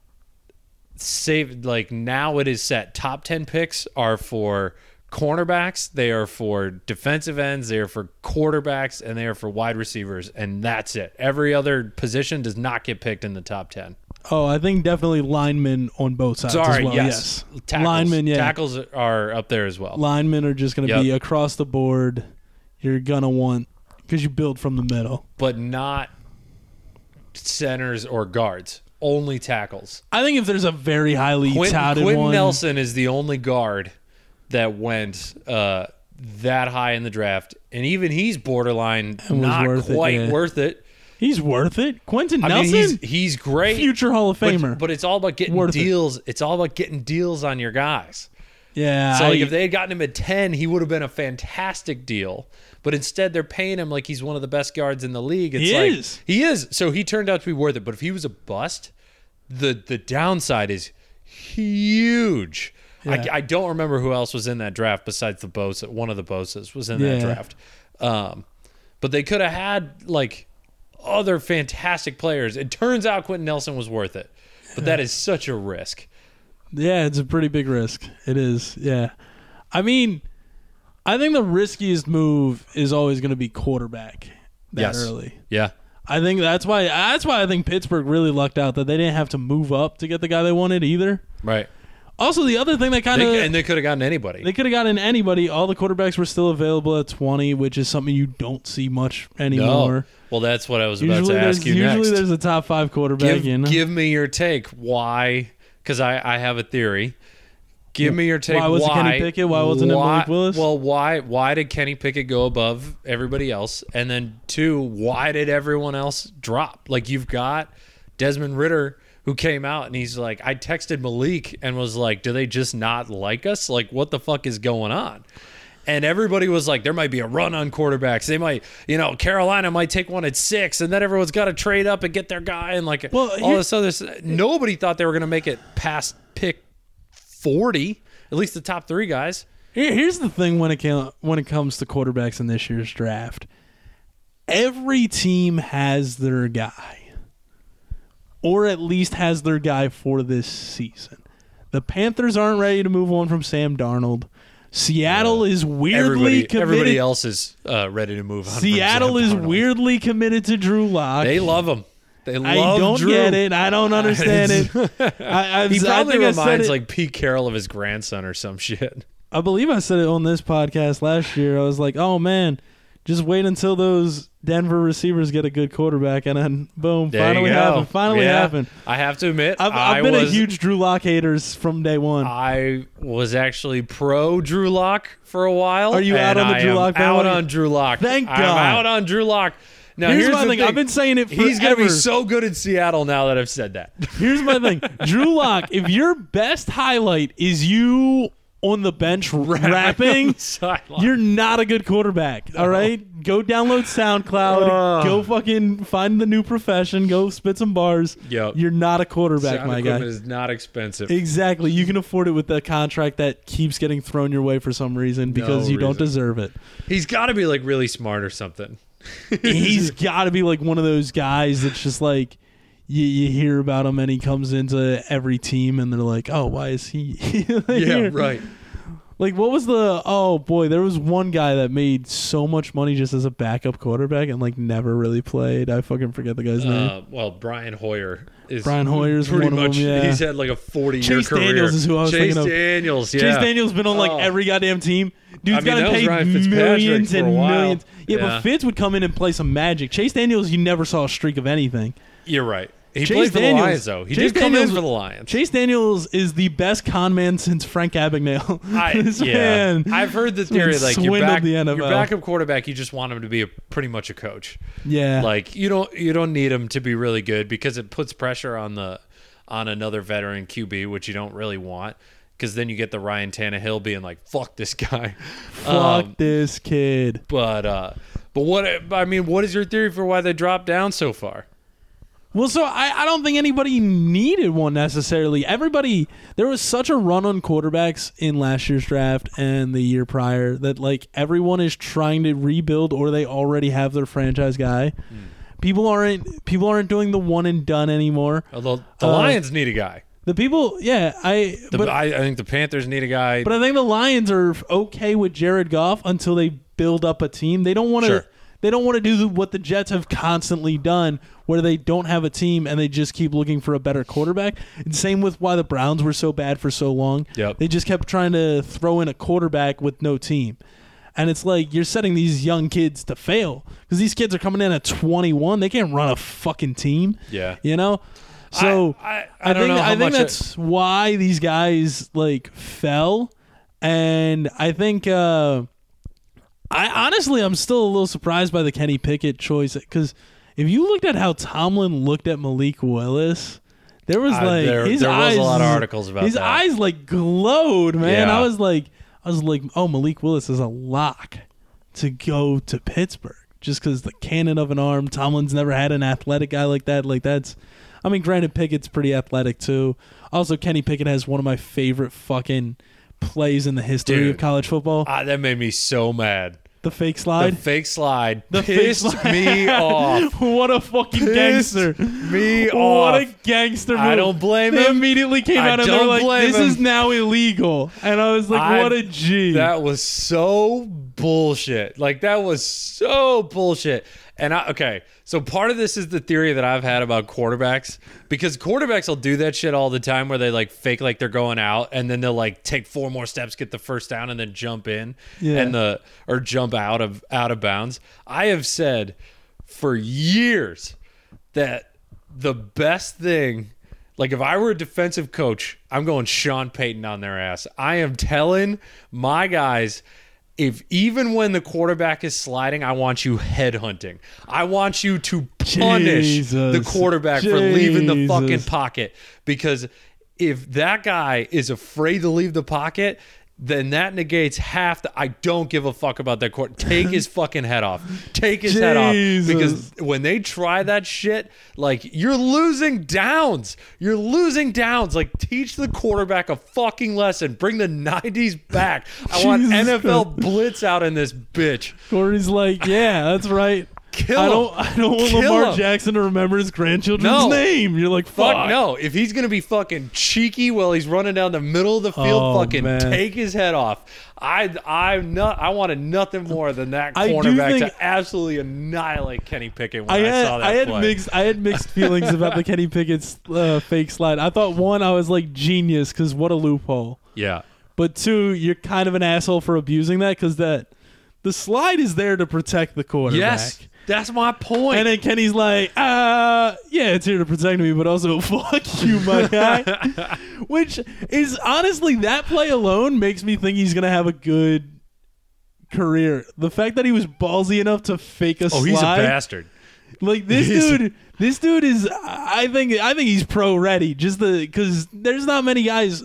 save like now it is set. Top ten picks are for cornerbacks, they are for defensive ends, they are for quarterbacks, and they are for wide receivers, and that's it. Every other position does not get picked in the top ten. Oh, I think definitely linemen on both sides. Sorry, as well. yes. yes. Tackles, Linemen, yeah. tackles are up there as well. Linemen are just going to Yep. be across the board. You're gonna want because you build from the middle. but not centers or guards. Only tackles. I think if there's a very highly Quentin, touted Quentin one, Nelson is the only guard that went uh, that high in the draft, and even he's borderline not worth it, quite yeah. worth it. He's worth it. Quentin I Nelson, mean, he's he's great, future Hall of but, Famer. but it's all about getting Worth it. deals. It's all about getting deals on your guys. yeah, So I, if they had gotten him at ten, he would have been a fantastic deal. But instead, they're paying him like he's one of the best guards in the league. It's He like is. he is. So he turned out to be worth it. But if he was a bust, the the downside is huge. Yeah. I, I don't remember who else was in that draft besides the Bosa. One of the Bosas was in that Yeah. draft. Um, but they could have had like other fantastic players. It turns out Quentin Nelson was worth it, but that is such a risk. yeah, it's a pretty big risk. It is. Yeah, I mean, I think the riskiest move is always going to be quarterback that Yes. early. Yeah. I think that's why that's why I think Pittsburgh really lucked out that they didn't have to move up to get the guy they wanted either. Right. Also, the other thing that kind of and they could have gotten anybody. They could have gotten anybody. All the quarterbacks were still available at 20, which is something you don't see much anymore. No. Well, that's what I was about Usually, to ask you usually next. there's a top five quarterback. give, you know? give me your take. Why? Because I, I have a theory. Give me your take. Why was Kenny Pickett? Why wasn't it Malik Willis? Well, why why did Kenny Pickett go above everybody else? And then two, why did everyone else drop? Like you've got Desmond Ridder who came out and he's like, I texted Malik and was like, do they just not like us? Like what the fuck is going on? And everybody was like, there might be a run on quarterbacks. They might, you know, Carolina might take one at six, and then everyone's got to trade up and get their guy. And like Well, all this other, nobody thought they were going to make it past pick forty. At least the top three guys. Here's the thing when it can, when it comes to quarterbacks in this year's draft. Every team has their guy, or at least has their guy for this season. The Panthers aren't ready to move on from Sam Darnold. Seattle is weirdly Everybody, committed. everybody else is uh, ready to move on. Seattle is weirdly committed to Drew Lock. They love him. They love him. I don't Drew. get it. I don't understand it. I, I've, He probably I reminds like Pete Carroll of his grandson or some shit. I believe I said it on this podcast last year. I was like, "Oh man, just wait until those Denver receivers get a good quarterback, and then boom, There finally happened. Finally Yeah. happened." I have to admit, I've, I've been was, a huge Drew Lock haters from day one. I was actually pro Drew Lock for a while. Are you out on the Drew Lock Out on Drew Lock. Thank God. I'm out on Drew Lock. Now here's, here's, my thing. thing. I've been saying it forever. He's gonna be so good in Seattle now that I've said that. Here's my thing, Drew Lock. If your best highlight is you on the bench rapping, Sideline. You're not a good quarterback. All right, go download SoundCloud. Ugh. go fucking find the new profession. Go spit some bars. Yep. You're not a quarterback, Sound my equipment guy. is not expensive. Exactly. You can afford it with the contract that keeps getting thrown your way for some reason because No you don't deserve it. He's got to be like really smart or something. He's got to be like one of those guys that's just like you, you hear about him and he comes into every team and they're like, oh, why is he? here? right. Like, what was the? Oh boy, there was one guy that made so much money just as a backup quarterback and like never really played. I fucking forget the guy's name. Uh, well, Brian Hoyer is Brian Hoyer's pretty one of them, much. yeah. He's had like a forty-year Chase career. Daniels is who I was Chase thinking of. Chase Daniels, yeah. Chase Daniel's been on like Oh. every goddamn team. Dude's I mean, gotten that was paid Ryan Fitzpatrick millions and millions. Yeah, Yeah. but Fitz would come in and play some magic. Chase Daniels, you never saw a streak of anything. You're right. He Chase played for Daniels- the Lions though. He Chase did come Daniels- in for the Lions. Chase Daniels is the best con man since Frank Abagnale. I, this yeah, man, I've heard the theory like your back, the your backup quarterback. You just want him to be a, pretty much a coach. yeah, Like you don't you don't need him to be really good because it puts pressure on the on another veteran QB, which you don't really want. because then you get the Ryan Tannehill being like, "Fuck this guy." Fuck Um, this kid. but uh, but what I mean, what is your theory for why they dropped down so far? Well, so I, I don't think anybody needed one necessarily. Everybody, there was such a run on quarterbacks in last year's draft and the year prior that like everyone is trying to rebuild or they already have their franchise guy. People aren't people aren't doing the one and done anymore. Although the Uh, Lions need a guy, The people, yeah, I the, but I, I think the Panthers need a guy. but I think the Lions are okay with Jared Goff until they build up a team. They don't want to. Sure. They don't want to do what the Jets have constantly done, where they don't have a team and they just keep looking for a better quarterback. And same with why the Browns were so bad for so long. Yep. They just kept trying to throw in a quarterback with no team. And it's like you're setting these young kids to fail because these kids are coming in at 21. They can't run a fucking team. yeah, You know? So I, I, I don't think I think much it- that's why these guys like fell, and I think uh, I honestly I'm still a little surprised by the Kenny Pickett choice because if you looked at how Tomlin looked at Malik Willis, there was Uh, like there- his there was a lot of articles about that. his that. eyes like glowed, man. Yeah. I was like, I was like, oh Malik Willis is a lock to go to Pittsburgh just because the cannon of an arm. Tomlin's never had an athletic guy like that. Like that's, I mean, granted Pickett's pretty athletic too. Also, Kenny Pickett has one of my favorite fucking plays in the history Dude. of college football. Ah, that made me so mad. The fake slide. The fake slide The fake pissed slide. me off. what a fucking Pissed gangster. me What off. What a gangster move. I don't blame They him. immediately came I out and they were don't like, this is now illegal. And I was like, I- what a G. That was so bullshit. Like that was so bullshit. And I okay, so part of this is the theory that I've had about quarterbacks because quarterbacks will do that shit all the time where they like fake like they're going out and then they'll like take four more steps, get the first down and then jump in Yeah. and the or jump out of out of bounds. I have said for years that the best thing like if I were a defensive coach, I'm going Sean Payton on their ass. I am telling my guys if even when the quarterback is sliding, I want you headhunting. I want you to punish Jesus. the quarterback for leaving the fucking pocket because if that guy is afraid to leave the pocket, then that negates half the I don't give a fuck about that court. Take his fucking head off. Take his head off. Because when they try that shit, like you're losing downs. You're losing downs. Like teach the quarterback a fucking lesson. Bring the 90s back. I want NFL Christ. blitz out in this bitch. Corey's like, yeah, that's right. Kill I don't, I don't want Kill Lamar him. Jackson to remember his grandchildren's No. name. You're like, fuck, Fuck no. If he's gonna be fucking cheeky while he's running down the middle of the field, Oh, fucking man. take his head off. I I not I wanted nothing more than that I do cornerback think- to absolutely annihilate Kenny Pickett when I I, had saw that I had play. mixed I had mixed feelings about the Kenny Pickett's uh, fake slide. I thought one, I was like genius because what a loophole. yeah. But two, you're kind of an asshole for abusing that because that the slide is there to protect the quarterback. Yes. That's my point. And then Kenny's like, uh, yeah, it's here to protect me, but also fuck you, my guy. Which is honestly, that play alone makes me think he's going to have a good career. The fact that he was ballsy enough to fake a oh, slide. he's a bastard. Like this dude, this dude is. I think. I think he's pro ready. Just the because there's not many guys.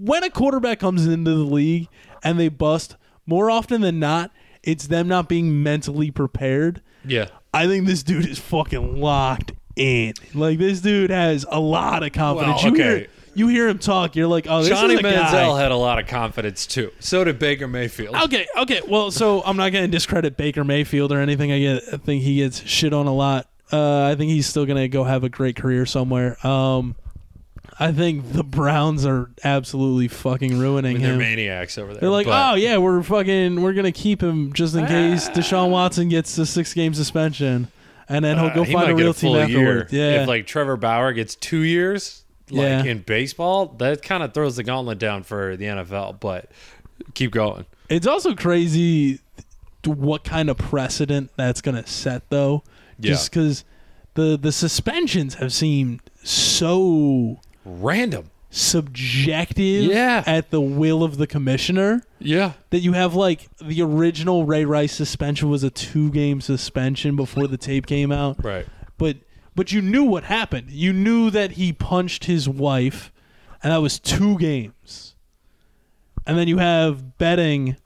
When a quarterback comes into the league and they bust, more often than not, it's them not being mentally prepared. Yeah. I think this dude is fucking locked in. Like this dude has a lot of confidence. Well, you okay. hear you hear him talk, you're like, oh, this Johnny is a Manziel guy. had a lot of confidence too. So did Baker Mayfield. Okay, okay. Well, so I'm not going to discredit Baker Mayfield or anything. I get, I think he gets shit on a lot. Uh, I think he's still going to go have a great career somewhere. Um, I think the Browns are absolutely fucking I ruining mean, they're him. maniacs over there. They're like, but- oh yeah, we're fucking, we're gonna keep him just in case Deshaun Watson gets a six game suspension, and then he'll Uh, go he find might a get real team full afterwards. year. Yeah, If like Trevor Bauer gets two years, like Yeah. in baseball, that kind of throws the gauntlet down for the NFL. But keep going. It's also crazy what kind of precedent that's going to set, though. Yeah. Just because the the suspensions have seemed so Random. subjective Yeah. at the will of the commissioner Yeah. that you have like the original Ray Rice suspension was a two game suspension before the tape came out Right. but but you knew what happened. You knew that he punched his wife and that was two games. And then you have betting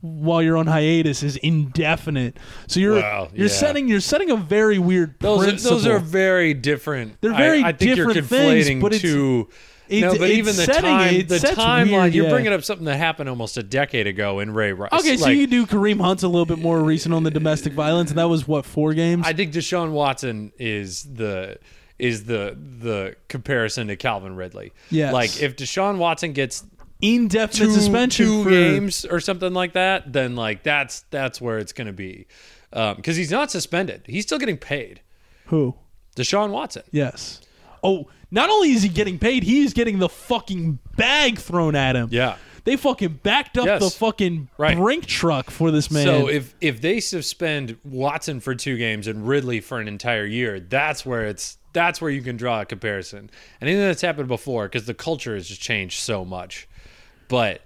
while you're on hiatus is indefinite. So you're Well, you're yeah. setting you're setting a very weird Those are, principle. those are very different. They're very I, I think you're different things, conflating but it's- two. It's- no, but it's even the setting- time, it the sets timeline. weird, You're yeah. bringing up something that happened almost a decade ago in Ray Rice. Okay, so Like, you do Kareem Hunt's a little bit more recent on the domestic violence, and that was what four games. I think Deshaun Watson is the is the the comparison to Calvin Ridley. Yes. Like if Deshaun Watson gets Indefinite two, suspension two for games or something like that, then like that's that's where it's going to be. Um, because he's not suspended, he's still getting paid. who? Deshaun Watson. Yes. Oh, not only is he getting paid, he's getting the fucking bag thrown at him. Yeah. They fucking backed up Yes. the fucking Right. brink truck for this man. So if if they suspend Watson for two games and Ridley for an entire year, that's where it's that's where you can draw a comparison. Anything that's happened before, because the culture has just changed so much. But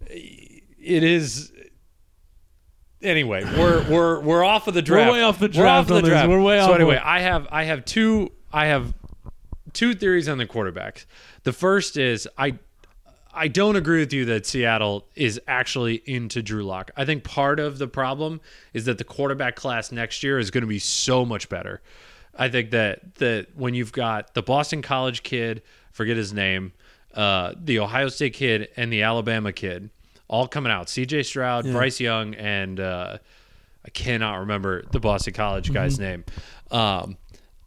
it is anyway. We're we're we're off of the draft. We're way off the draft. We're off the draft. We're way off. so anyway, I have I have two I have two theories on the quarterbacks. The first is I I don't agree with you that Seattle is actually into Drew Lock. I think part of the problem is that the quarterback class next year is going to be so much better. I think that that when you've got the Boston College kid, forget his name, uh, the Ohio State kid, and the Alabama kid, all coming out. C.J. Stroud, Bryce Young, and uh, I cannot remember the Boston College guy's name. Um,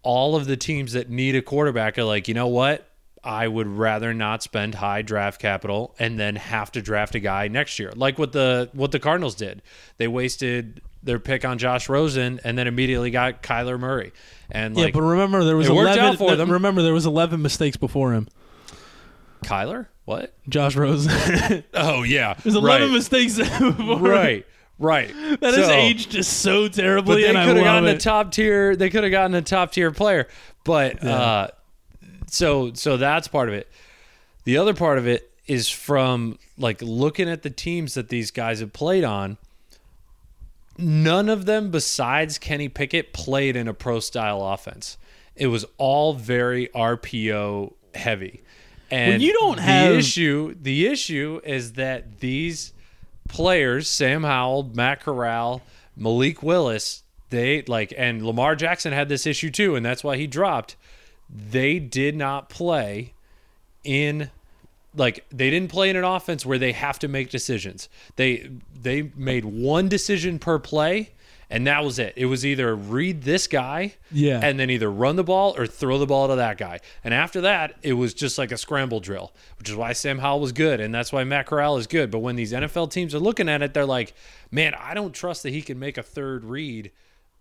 all of the teams that need a quarterback are like, you know what? I would rather not spend high draft capital and then have to draft a guy next year, like what the what the Cardinals did. They wasted their pick on Josh Rosen and then immediately got Kyler Murray. And yeah, but remember there was it worked eleven. out for them. Remember there was eleven mistakes before him. Kyler, what? Josh Rosen. Oh yeah, eleven right, mistakes before him. right, right. That is So- aged just so But terribly, they and I could have gotten a top tier. They could have gotten a top tier player. But uh, so so that's part of it. The other part of it is from like looking at the teams that these guys have played on. None of them, besides Kenny Pickett, played in a pro style offense. It was all very RPO heavy. And you don't the have- issue. The issue is that these players, Sam Howell, Matt Corral, Malik Willis, they like, and Lamar Jackson had this issue too, and that's why he dropped. They did not play in like they didn't play in an offense where they have to make decisions. They they made one decision per play and that was it. It was either read this guy Yeah. and then either run the ball or throw the ball to that guy. And after that, it was just like a scramble drill, which is why Sam Howell was good and that's why Matt Corral is good. But when these NFL teams are looking at it, they're like, "Man, I don't trust that he can make a third read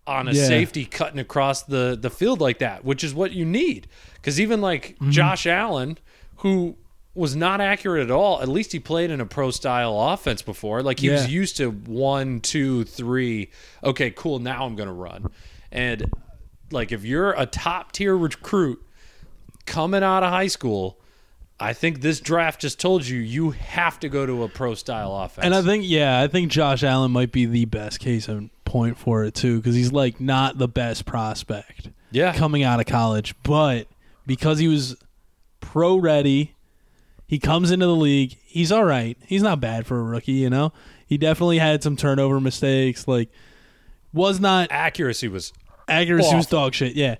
on a Yeah. safety cutting across the the field like that, which is what you need. Because even like Mm-hmm. Josh Allen, who was not accurate at all, at least he played in a pro style offense before. Like he Yeah. was used to one, two, three. Okay, cool. Now I'm gonna run. And like if you're a top tier recruit coming out of high school. I think this draft just told you you have to go to a pro style offense. And I think, yeah, I think Josh Allen might be the best case in point for it too, because he's like not the best prospect yeah, coming out of college, but because he was pro ready, he comes into the league. He's all right. He's not bad for a rookie, you know. He definitely had some turnover mistakes. Like, was not accuracy was accuracy was Awful. dog shit. Yeah.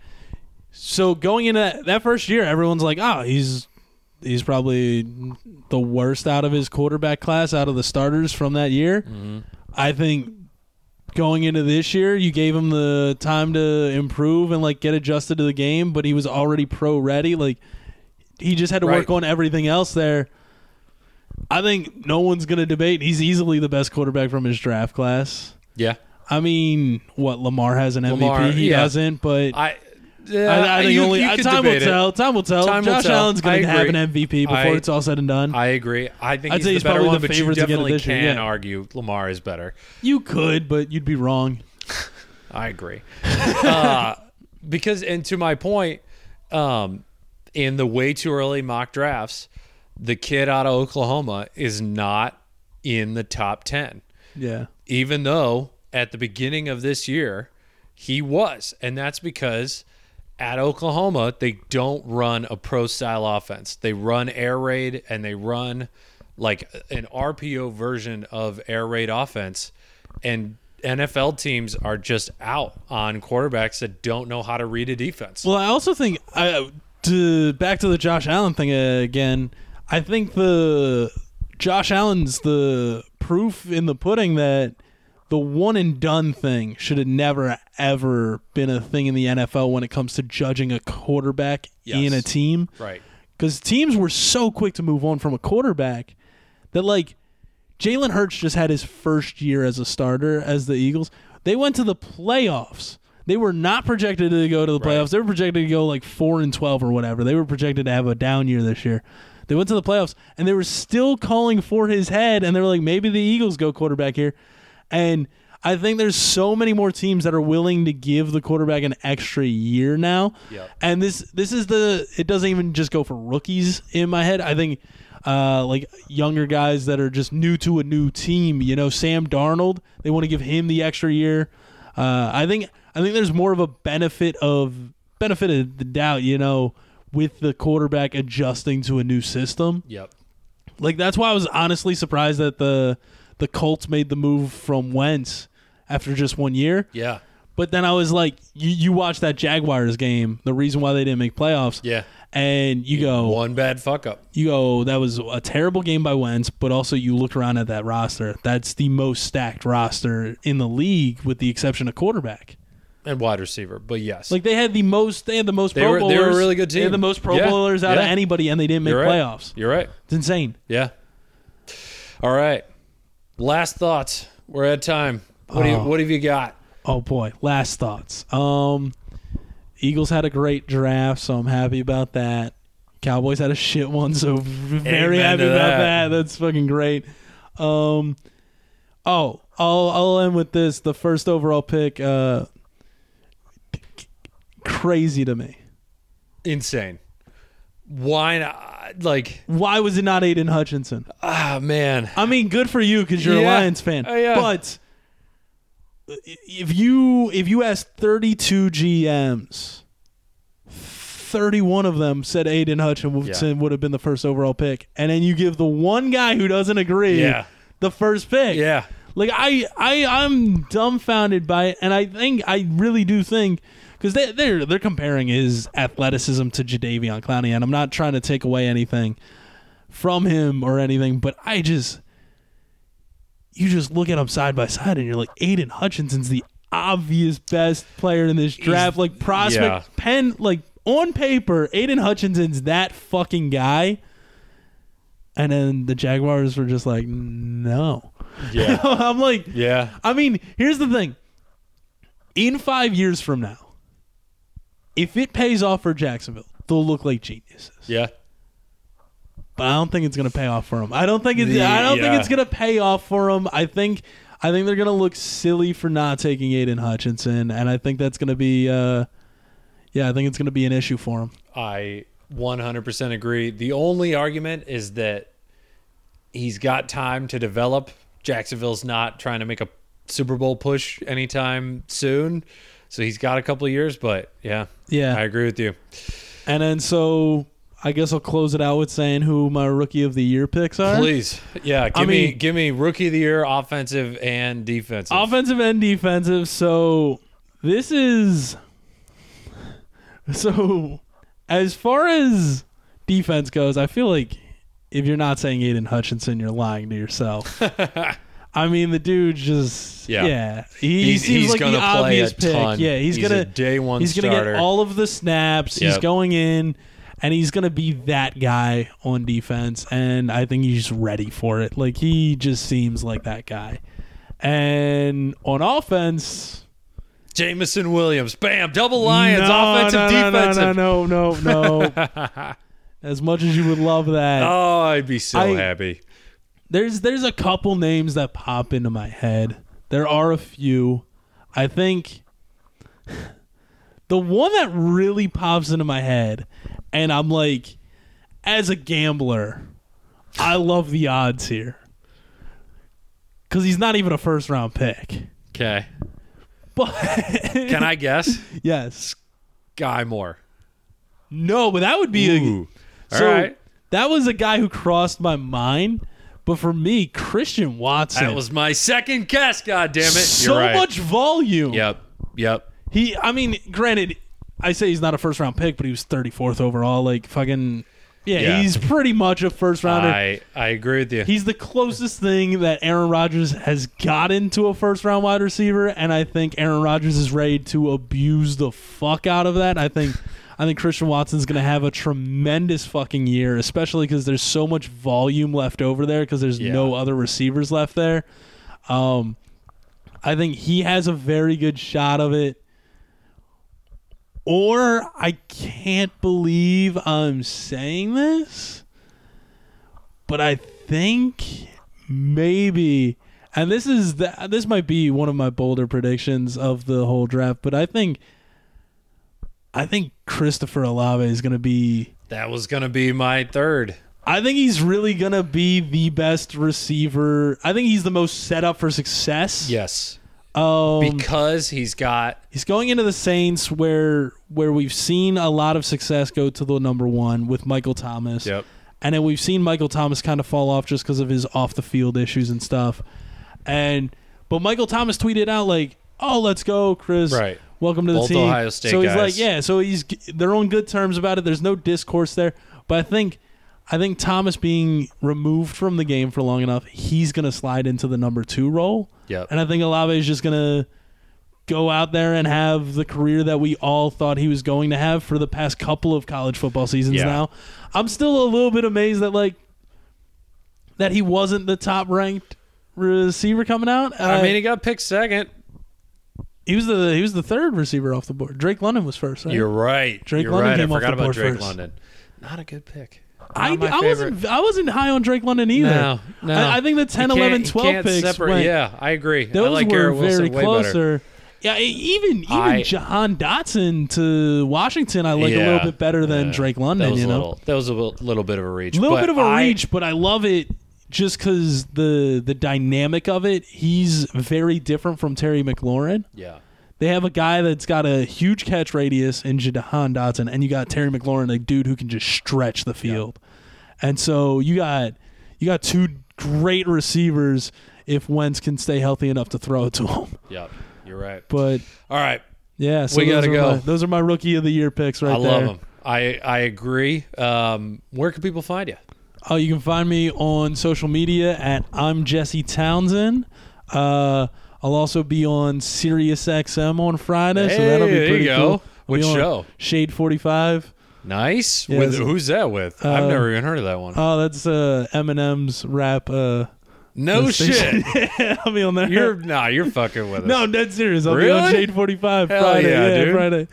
So going into that, that first year, everyone's like, "Oh, he's he's probably the worst out of his quarterback class, out of the starters from that year." Mm-hmm. I think going into this year, you gave him the time to improve and like get adjusted to the game, but he was already pro ready. Like he just had to work on everything else there. I think no one's gonna debate. He's easily the best quarterback from his draft class. yeah. I mean, what Lamar has an MVP, Lamar, he yeah. doesn't. But I, I yeah, I think you- only you uh, time will it. tell. Time will tell. Time will Josh tell. Allen's going to have an. MVP before I- it's all said and done. I agree. I think I'd he's say he's better probably one, the but you favorite to get it this year, can yeah. argue Lamar is better. you could, but you'd be wrong. I agree. uh, because, and to my point, um, in the way too early mock drafts, the kid out of Oklahoma is not in the top 10, Yeah. even though at the beginning of this year, he was. And that's because at Oklahoma, they don't run a pro style offense. They run air raid and they run like an RPO version of air raid offense. And NFL teams are just out on quarterbacks that don't know how to read a defense. Well, I also think I to back to the Josh Allen thing again. I think the Josh Allen's the proof in the pudding that the one and done thing should have never ever been a thing in the NFL when it comes to judging a quarterback Yes. in a team. right. Because teams were so quick to move on from a quarterback that like Jalen Hurts just had his first year as a starter as the Eagles. They went to the playoffs. They were not projected to go to the Right. playoffs. They were projected to go like four and twelve or whatever. They were projected to have a down year this year. They went to the playoffs and they were still calling for his head and they were like, maybe the Eagles go quarterback here. And I think there's so many more teams that are willing to give the quarterback an extra year now. Yep. And this this is the it doesn't even just go for rookies in my head. I think uh, like younger guys that are just new to a new team. You know, Sam Darnold, they want to give him the extra year. Uh, I think I think there's more of a benefit of benefit of the doubt. You know, with the quarterback adjusting to a new system. Yep. Like that's why I was honestly surprised that the the Colts made the move from Wentz after just one year. Yeah. But then I was like, you you watch that Jaguars game, the reason why they didn't make playoffs, Yeah. and you go, One bad fuck up. you go, that was a terrible game by Wentz. But also, you look around at that roster. That's the most stacked roster in the league, with the exception of quarterback. And wide receiver. But yes. Like they had the most, they had the most They Pro were- Bowlers. they were a really good team. They had the most Pro Yeah, Bowlers out of anybody, and they didn't make You're right. playoffs. You're right. It's insane. Yeah. All right. Last thoughts. We're at time. What do you Oh. what have you got? Oh boy, last thoughts. Um, Eagles had a great draft, so I'm happy about that. Cowboys had a shit one, so very Amen happy about that. that. That's fucking great. Um, oh, I'll I'll end with this. The first overall pick, uh, crazy to me. Insane. Why not? Like, Why was it not Aiden Hutchinson? ah, man. I mean, good for you because you're a Lions fan. Uh, yeah. But if you if you ask 32 GMs, 31 of them said Aiden Hutchinson would have been the first overall pick, and then you give the one guy who doesn't agree Yeah. the first pick. Yeah. Like I I I'm dumbfounded by it, and I think I really do think because they they're they're comparing his athleticism to Jadeveon Clowney, and I'm not trying to take away anything from him or anything, but I just you just look at them side by side, and you're like Aiden Hutchinson's the obvious best player in this draft, like prospect yeah. pen like on paper, Aiden Hutchinson's that fucking guy. And then the Jaguars were just like, no. Yeah. I'm like, Yeah. I mean, here's the thing. In five years from now, if it pays off for Jacksonville, they'll look like geniuses. Yeah. But I don't think it's gonna pay off for them. I don't think it's. I don't think it's gonna pay off for them. I think. I think they're gonna look silly for not taking Aiden Hutchinson, and I think that's gonna be. Uh, yeah, I think it's gonna be an issue for them. I 100% agree. The only argument is that he's got time to develop. Jacksonville's not trying to make a Super Bowl push anytime soon. So he's got a couple of years, but yeah, Yeah, I agree with you. and then so I guess I'll close it out with saying who my rookie of the year picks are. Please. Yeah, give I me mean- give me rookie of the year offensive and defensive. offensive and defensive. So this is so as far as defense goes, I feel like if you're not saying Aiden Hutchinson, you're lying to yourself. I mean, the dude just Yeah. yeah, he He's- seems he's like gonna the play obvious a pick. ton. Yeah, he's, He's gonna day one He's gonna get all of the snaps. He's going in. And he's gonna be that guy on defense, and I think he's ready for it. Like he just seems like that guy. And on offense, Jameson Williams. Bam, double Lions no, offensive no, no, defensive. No, no, no, no. as much as you would love that, Oh, I'd be so I- happy. There's there's a couple names that pop into my head. There are a few. I think the one that really pops into my head, and I'm like, as a gambler, I love the odds here because he's not even a first round pick. Okay. But Can I guess? yes, Skyy Moore. No, but that would be Ooh. a. So All right. that was a guy who crossed my mind. But for me, Christian Watson. That was my second guess. God damn it! so right. much volume. Yep. Yep. He, I mean, granted, I say he's not a first round pick, but he was 34th overall. Like fucking, yeah, Yeah. he's pretty much a first rounder. I I agree with you. He's the closest thing that Aaron Rodgers has gotten to a first round wide receiver, and I think Aaron Rodgers is ready to abuse the fuck out of that. I think I think Christian Watson's going to have a tremendous fucking year, especially because there's so much volume left over there because there's Yeah. no other receivers left there. Um, I think he has a very good shot of it. Or I can't believe I'm saying this, but I think maybe, and this is the, this might be one of my bolder predictions of the whole draft, but I think I think Christopher Olave is going to be. that was gonna be my third. I think he's really going to be the best receiver. I think he's the most set up for success. Yes. Um, Because he's got He's going into the Saints where where we've seen a lot of success go to the number one with Michael Thomas. Yep. And then we've seen Michael Thomas kind of fall off just because of his off the field issues and stuff. And but Michael Thomas tweeted out like, "Oh, let's go, Chris. Right. Welcome to the Both team." Ohio State so he's guys. like, "Yeah." So he's they're on good terms about it. There's no discourse there. But I think I think Thomas being removed from the game for long enough, he's going to slide into the number two role. Yep. And I think Olave is just going to go out there and have the career that we all thought he was going to have for the past couple of college football seasons Yeah. now. I'm still a little bit amazed that like that he wasn't the top ranked receiver coming out. I Uh, mean, he got picked second. He was the he was the third receiver off the board. Drake London was first, right? You're right. Drake You're London right. I came off forgot the about board Drake first. London. Not a good pick. I, Not I wasn't I wasn't high on Drake London either. No, no. I, I think the 10, You 11, can't- you 12 can't picks separate- went, Yeah, I agree. Those I like were very closer. Yeah, even even I- Jahan Dotson to Washington, I like a little bit better than Yeah. Drake London. You know, little, that was a little, little bit of a reach. a little bit of a I- reach, but I love it just because the the dynamic of it. He's very different from Terry McLaurin. Yeah. They have a guy that's got a huge catch radius in Jahan Dotson, and you got Terry McLaurin, a dude who can just stretch the field. And so you got you got two great receivers if Wentz can stay healthy enough to throw it to him. Yeah. You're right. But All right. yeah, so We gotta go. My, those are my rookie of the year picks right I there. love them. I I agree. Um, where can people find you? Oh, you can find me on social media at I'm Jesse Townsend. Uh, I'll also be on Sirius XM on Friday, so that'll be pretty cool. Which show? Shade 45. Nice. Yeah, with who's that with? I've Uh, never even heard of that one. Oh, that's uh, Eminem's rap. Uh, no shit. I'll be on there. You're nah. You're fucking with us. no, dead serious. I'll be on Shade 45 Hell Friday. yeah, dude. Friday.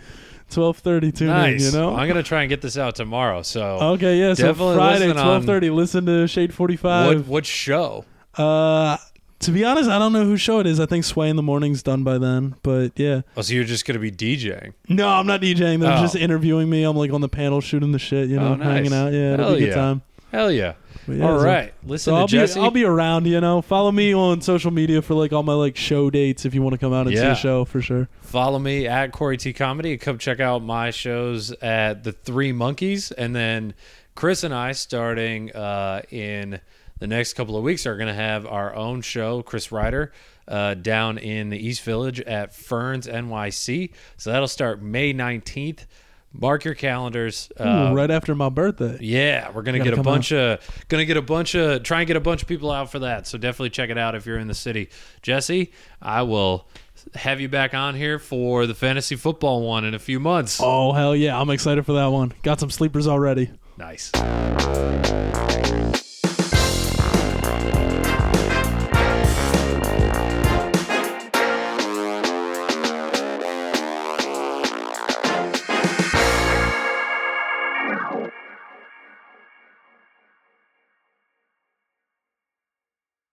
12:30 tune nice. in, you know? I'm gonna try and get this out tomorrow. So Okay, yeah. So Friday, 12:30. Listen to Shade 45. what what show? Uh, to be honest, I don't know whose show it is. I think Sway in the Morning's done by then. But yeah, Oh, so you're just gonna be DJing? no, I'm not DJing. They're Oh. just interviewing me. I'm like on the panel shooting the shit. You know, Oh, nice. hanging out. Yeah, it'll Hell be a good yeah. time. Hell yeah! Yeah, All so- right, listen So to I'll Jesse. be I'll be around. You know, follow me on social media for like all my like show dates if you want to come out and see Yeah. a show for sure. Follow me at Corey T Comedy. Come check out my shows at the Three Monkeys, and then Chris and I, starting uh, in the next couple of weeks, are going to have our own show. Chris Ryder. Uh, down in the East Village at Ferns NYC. So that'll start May 19th. Mark your calendars. Ooh, Uh, right after my birthday. Yeah, we're gonna Gotta get a bunch of gonna get a bunch of try and get a bunch of people out for that. So definitely check it out if you're in the city. Jesse, I will have you back on here for the fantasy football one in a few months. Oh hell yeah, I'm excited for that one. Got some sleepers already. Nice.